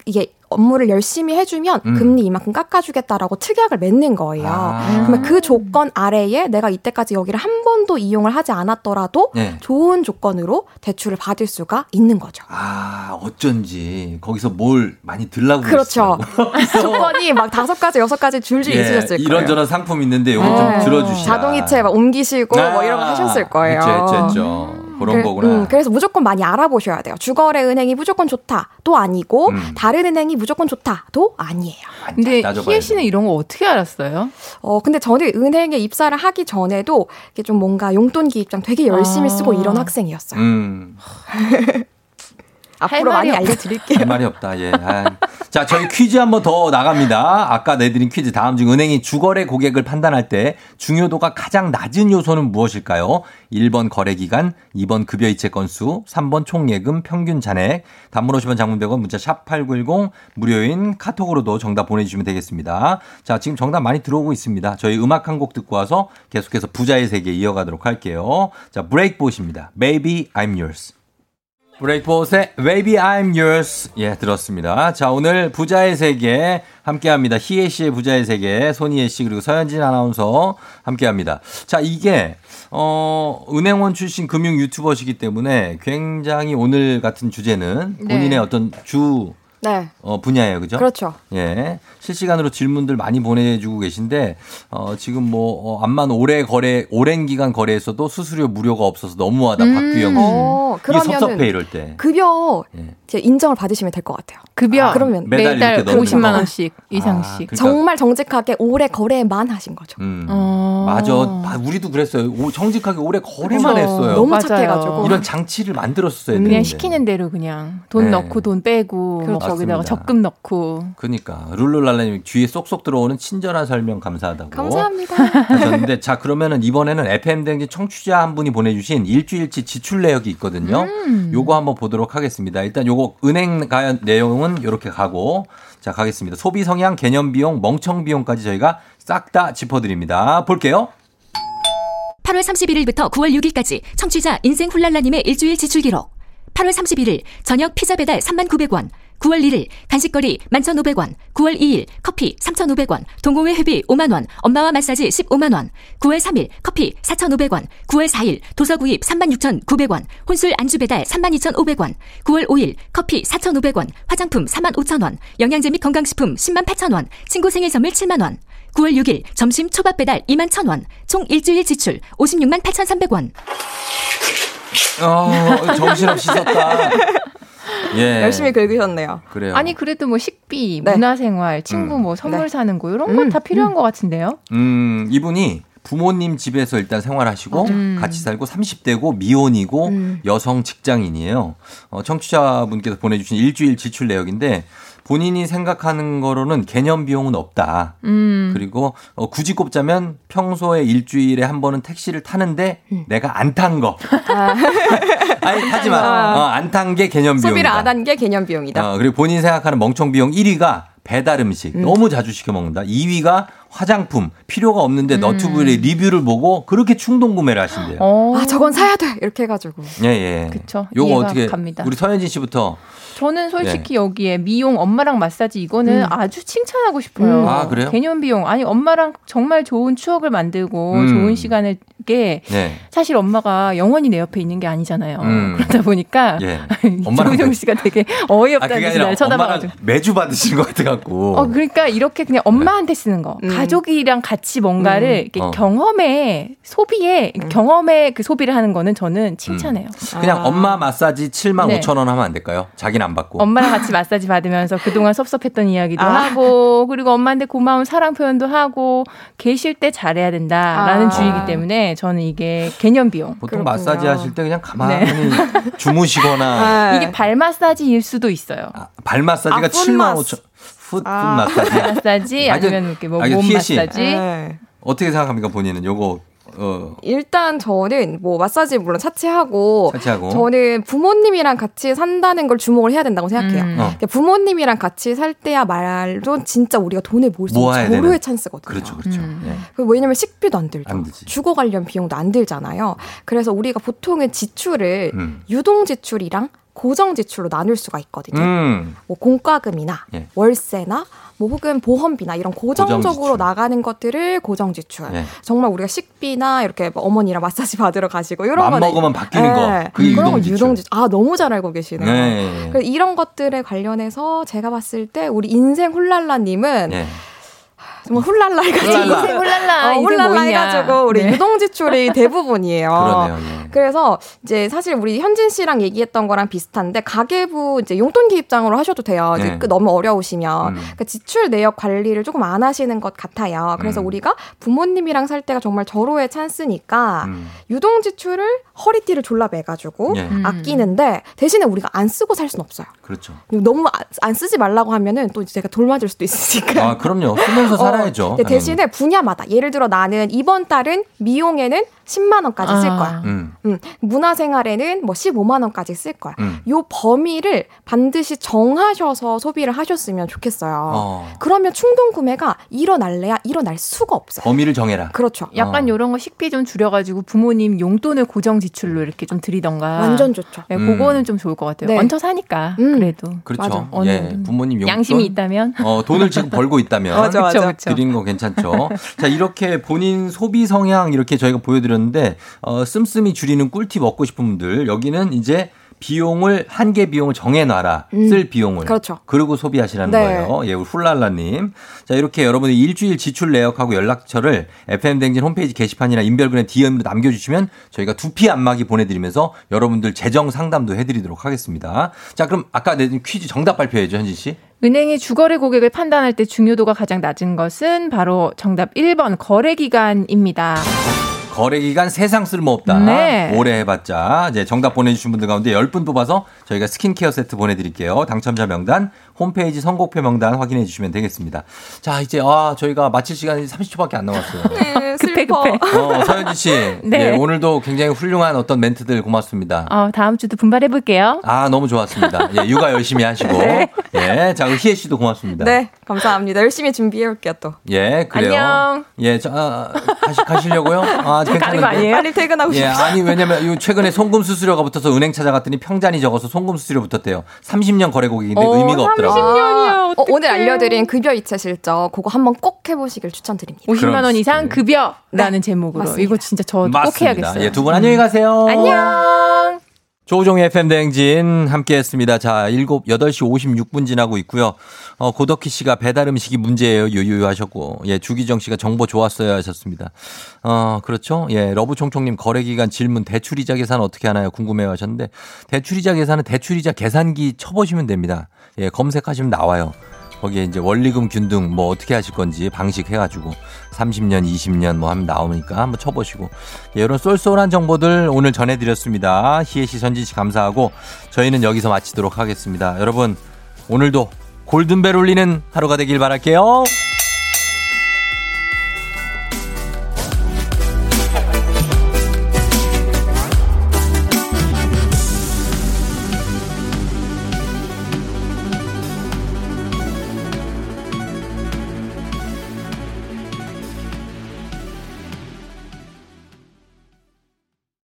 이게 업무를 열심히 해주면 음. 금리 이만큼 깎아주겠다라고 특약을 맺는 거예요. 아. 그러면 그 조건 아래에 내가 이때까지 여기를 한 번도 이용을 하지 않았더라도 네. 좋은 조건으로 대출을 받을 수가 있는 거죠. 아 어쩐지 거기서 뭘 많이 들라고 그렇죠. <laughs> 조건이 막 다섯 가지 여섯 가지 줄줄 예, 있으셨을 거예요. 이런저런 상품 있는데 이거 네. 좀 들어주시라. 자동이체 막 옮기시고 뭐 이런 거 하셨을 거예요. 했죠, 했죠, 했죠. 그런 그- 거구나. 음, 그래서 무조건 많이 알아보셔야 돼요. 주거래 은행이 무조건 좋다도 아니고 음. 다른 은행이 무조건 좋다도 아니에요. 근데 희애 씨는 이런 거 어떻게 알았어요? 어 근데 저는 은행에 입사를 하기 전에도 이게 좀 뭔가 용돈 기입장 되게 열심히 아. 쓰고 이런 학생이었어요. 음, <laughs> 앞으로 많이 알려드릴게요. 할 말이 없다. 예. 아. 자, 저희 퀴즈 한번 더 나갑니다. 아까 내드린 퀴즈 다음 중 은행이 주거래 고객을 판단할 때 중요도가 가장 낮은 요소는 무엇일까요? 1번 거래 기간, 2번 급여 이체 건수, 3번 총예금 평균 잔액. 단문 50원 장문 100원 문자 샵 8910 무료인 카톡으로도 정답 보내 주시면 되겠습니다. 자, 지금 정답 많이 들어오고 있습니다. 저희 음악 한 곡 듣고 와서 계속해서 부자의 세계 이어가도록 할게요. 자, 브레이크봇입니다. Baby I'm yours. 브레이크봇의 Baby I'm Yours 예 들었습니다. 자 오늘 부자의 세계 함께합니다. 희애 씨의 부자의 세계 손희애 씨 그리고 서현진 아나운서 함께합니다. 자 이게 어 은행원 출신 금융 유튜버시기 때문에 굉장히 오늘 같은 주제는 본인의 네. 어떤 주 네. 어, 분야예요, 그죠? 그렇죠. 예. 실시간으로 질문들 많이 보내주고 계신데, 어, 지금 뭐, 어, 암만 오래 거래, 오랜 기간 거래했어도 수수료 무료가 없어서 너무하다, 박규영 씨. 어, 이게 섭섭해, 이럴 때. 급여 예. 이제 인정을 받으시면 될 것 같아요. 급여 아, 그러면 매달 매달 이렇게 넣는 50만 거. 원씩 이상씩. 그러니까- 정말 정직하게 오래 거래만 하신 거죠. 음. 어. 맞아. 아, 우리도 그랬어요. 오, 정직하게 오래 거래만 그쵸. 했어요. 너무 맞아요. 착해가지고. 이런 장치를 만들었어야 되는데. 그냥 시키는 대로 그냥 돈 네. 넣고 돈 빼고 그렇죠. 뭐 거기다가. 적금 넣고 그니까. 룰루랄라 님 귀에 쏙쏙 들어오는 친절한 설명 감사하다고. 감사합니다. 하셨는데 자 그러면은 이번에는 FM 댕진 청취자 한 분이 보내주신 일주일치 지출 내역이 있거든요. 음. 요거 한번 보도록 하겠습니다. 일단 요거 은행 가 내용은 이렇게 가고 자 가겠습니다. 소비 성향, 개념 비용, 멍청 비용까지 저희가 싹 다 짚어드립니다. 볼게요. 8월 31일부터 9월 6일까지 청취자 인생 훌랄라님의 일주일 지출 기록. 8월 31일 저녁 피자 배달 3,900원. 9월 1일 간식거리 11,500원. 9월 2일 커피 3,500원. 동호회 회비 5만원. 엄마와 마사지 15만원. 9월 3일 커피 4,500원. 9월 4일 도서 구입 36,900원. 혼술 안주 배달 32,500원. 9월 5일 커피 4,500원. 화장품 45,000원. 영양제 및 건강식품 10만 8천원. 친구 생일 선물 7만원. 9월 6일 점심 초밥 배달 2만 1,000원. 총 일주일 지출 56만 8,300원. 어, 정신없이 썼다. 예. <laughs> 열심히 긁으셨네요. 그래요. 아니 그래도 뭐 식비, 네. 문화생활, 친구 음. 뭐 선물 네. 사는 거 이런 건다 필요한 것 같은데요. 음, 이분이 부모님 집에서 일단 생활하시고 음. 같이 살고 30대고 미혼이고 음. 여성 직장인이에요. 어, 청취자분께서 보내주신 일주일 지출 내역인데 본인이 생각하는 거로는 개념 비용은 없다. 음. 그리고 어, 굳이 꼽자면 평소에 일주일에 한 번은 택시를 타는데 음. 내가 안 탄 거. 아, <laughs> 아니 타지만 아. 어, 안 탄 게 개념 비용이다. 소비를 안 한 게 개념 비용이다. 어, 그리고 본인 생각하는 멍청 비용 1위가 배달 음식 음. 너무 자주 시켜 먹는다. 2위가 화장품 필요가 없는데 음. 너튜브에 리뷰를 보고 그렇게 충동 구매를 하신대요. 어. 아 저건 사야 돼 이렇게 해가지고. 예, 예. 그쵸. 요거 어떻게 갑니다. 우리 서현진 씨부터 저는 솔직히 여기에 미용 엄마랑 마사지 이거는 음. 아주 칭찬하고 싶어요. 음. 아, 그래요? 개념 비용 아니 엄마랑 정말 좋은 추억을 만들고 음. 좋은 시간을 게 네. 사실 엄마가 영원히 내 옆에 있는 게 아니잖아요. 음. 그러다 보니까 예. <laughs> 엄마랑 매- 씨가 되게 <laughs> 아, 어이없다는 그게 듯이 아니라 날 쳐다봐가지고. 매주 받으신 것 같아 갖고. 어, 그러니까 이렇게 그냥 엄마한테 쓰는 거. 음. 가족이랑 같이 뭔가를 음. 이렇게 어. 경험에, 소비에, 경험에 그 소비를 하는 거는 저는 칭찬해요. 그냥 엄마 마사지 7만 네. 5천 원 하면 안 될까요? 자기는 안 받고. 엄마랑 같이 마사지 받으면서 그동안 섭섭했던 이야기도 아. 하고, 그리고 엄마한테 고마운 사랑 표현도 하고, 계실 때 잘해야 된다라는 아. 주의이기 때문에 저는 이게 개념 비용. 보통 그렇군요. 마사지 하실 때 그냥 가만히 네. 주무시거나 네. 이게 발 마사지일 수도 있어요. 발 마사지가 아, 풋 7만 마스. 5천 풋, 아. 풋 마사지. 마사지 아니, 아니면 이렇게 뭐 아니, 몸 희애 씨. 마사지. 네. 어떻게 생각합니까 본인은 요거 어 일단 저는 뭐 마사지 물론 차치하고 차치하고. 저는 부모님이랑 같이 산다는 걸 주목을 해야 된다고 생각해요. 음. 어. 그러니까 부모님이랑 같이 살 때야 말로 진짜 우리가 돈을 모을 수 있는. 절호의 찬스거든요. 그렇죠 그렇죠. 음. 예. 그 왜냐면 식비도 안 들죠. 안. 주거 관련 비용도 안 들잖아요. 그래서 우리가 보통은 지출을 음. 유동 지출이랑 고정 지출로 나눌 수가 있거든요. 음. 뭐 공과금이나 예. 월세나 뭐 혹은 보험비나 이런 고정적으로 고정. 나가는 것들을 고정 지출. 예. 정말 우리가 식비나 이렇게 뭐 어머니랑 마사지 <laughs> 받으러 가시고 이런 맘 거는 먹으면 바뀌는 거. 예. 그게 그런 거 유동 지출. 아 너무 잘 알고 계시네요. 네. 그래서 이런 것들에 관련해서 제가 봤을 때 우리 인생 훌랄라님은 예. 정말 훌랄라 해가지고 훌랄라. 인생 훌랄라, 어, 훌랄라 뭐. 해가지고 우리 네. 유동 지출이 <laughs> 대부분이에요. 그러네요. 예. 그래서 이제 사실 우리 현진 씨랑 얘기했던 거랑 비슷한데 가계부 이제 용돈 기 입장으로 하셔도 돼요. 이제 네. 그 너무 어려우시면 음. 그러니까 지출 내역 관리를 조금 안 하시는 것 같아요. 그래서 음. 우리가 부모님이랑 살 때가 정말 절호의 찬스니까 음. 유동 지출을 허리띠를 졸라 매가지고 예. 음. 아끼는데 대신에 우리가 안 쓰고 살 수는 없어요. 그렇죠. 너무 안- 안 쓰지 말라고 하면은 또 제가 돌맞을 수도 있으니까. 아 그럼요. 쓰면서 <laughs> 살아 야죠. 어, 근데 당연히. 대신에 분야마다 예를 들어 나는 이번 달은 미용에는 10만 원까지 쓸 아. 거야. 음. 음, 문화생활에는 뭐 15만 원까지 쓸 거야. 음. 요 범위를 반드시 정하셔서 소비를 하셨으면 좋겠어요. 어. 그러면 충동 구매가 일어날래야 일어날 수가 없어요. 범위를 정해라. 그렇죠. 약간 어. 요런 거 식비 좀 줄여가지고 부모님 용돈을 고정 지출로 이렇게 좀 드리던가. 완전 좋죠. 네, 음. 그거는 좀 좋을 것 같아요. 네. 얹혀 사니까 음. 그래도 그렇죠. 맞아. 어느 예. 부모님 용돈 양심이 있다면. 어, 돈을 지금 벌고 있다면 <laughs> 맞아, 맞아. 드리는 거 괜찮죠. 자, 이렇게 본인 소비 성향 이렇게 저희가 보여드렸 는데, 어, 씀씀이 줄이는 꿀팁 얻고 싶은 분들, 여기는 이제 비용을, 한계 비용을 정해놔라. 음, 쓸 비용을. 그렇죠. 그리고 소비하시라는 네. 거예요. 예, 우리 훌랄라님. 자, 이렇게 여러분들 일주일 지출 내역하고 연락처를 FM댕진 홈페이지 게시판이나 인별그램 DM으로 남겨주시면 저희가 두피 안마기 보내드리면서 여러분들 재정 상담도 해드리도록 하겠습니다. 자, 그럼 아까 내준 퀴즈 정답 발표해야죠, 현진 씨. 은행이 주거래 고객을 판단할 때 중요도가 가장 낮은 것은 바로 정답 1번 거래 기간입니다. 거래 기간 세상 쓸모없다. 네. 오래 해봤자 이제 정답 보내주신 분들 가운데 10분 뽑아서 저희가 스킨케어 세트 보내드릴게요. 당첨자 명단 홈페이지 선곡표 명단 확인해 주시면 되겠습니다. 자 이제 아 저희가 마칠 시간이 30초밖에 안 남았어요. <laughs> 네, 급해 슬퍼. 급해. 어, 서현지 씨, <laughs> 네. 예, 오늘도 굉장히 훌륭한 어떤 멘트들 고맙습니다. 어, 다음 주도 분발해 볼게요. 아 너무 좋았습니다. 예, 육아 열심히 하시고 <laughs> 예, 자 희애 씨도 고맙습니다. 네, 감사합니다. 열심히 준비해 올게요 또. 예, 그래요. 안녕. 예, 자 아, 가시, 가시려고요? 아, 괜찮은데? 아니에요? 빨리 퇴근하고 예, 싶어요. 아니 왜냐면 요 최근에 송금 수수료가 붙어서 은행 찾아갔더니 평잔이 적어서 송금 수수료 붙었대요. 30년 거래 고객인데 어, 의미가 없더라고. 30 년이야. 어. 오늘 알려드린 급여 이체 실적 그거 한번 꼭 해보시길 추천드립니다. 50만 원 이상 네. 급여 라는 제목으로 맞습니다. 이거 진짜 저 꼭. 해야겠어요. 예, 두분 안녕히 가세요. 안녕. 조우종의 FM 대행진 함께 했습니다. 자, 7, 8시 56분 지나고 있고요. 어, 고덕희 씨가 배달 음식이 문제예요. 유유유 하셨고. 예, 주기정 씨가 정보 좋았어요 하셨습니다. 어, 그렇죠. 예, 러브총총님 거래기간 질문 대출이자 계산 어떻게 하나요? 궁금해요 하셨는데 대출이자 계산은 대출이자 계산기 쳐보시면 됩니다. 예, 검색하시면 나와요. 거기에 이제 원리금 균등 뭐 어떻게 하실 건지 방식 해가지고 30년, 20년 뭐 하면 나오니까 한번 쳐보시고 예, 이런 쏠쏠한 정보들 오늘 전해드렸습니다. 희애 씨, 전진 씨 감사하고 저희는 여기서 마치도록 하겠습니다. 여러분 오늘도 골든벨 울리는 하루가 되길 바랄게요.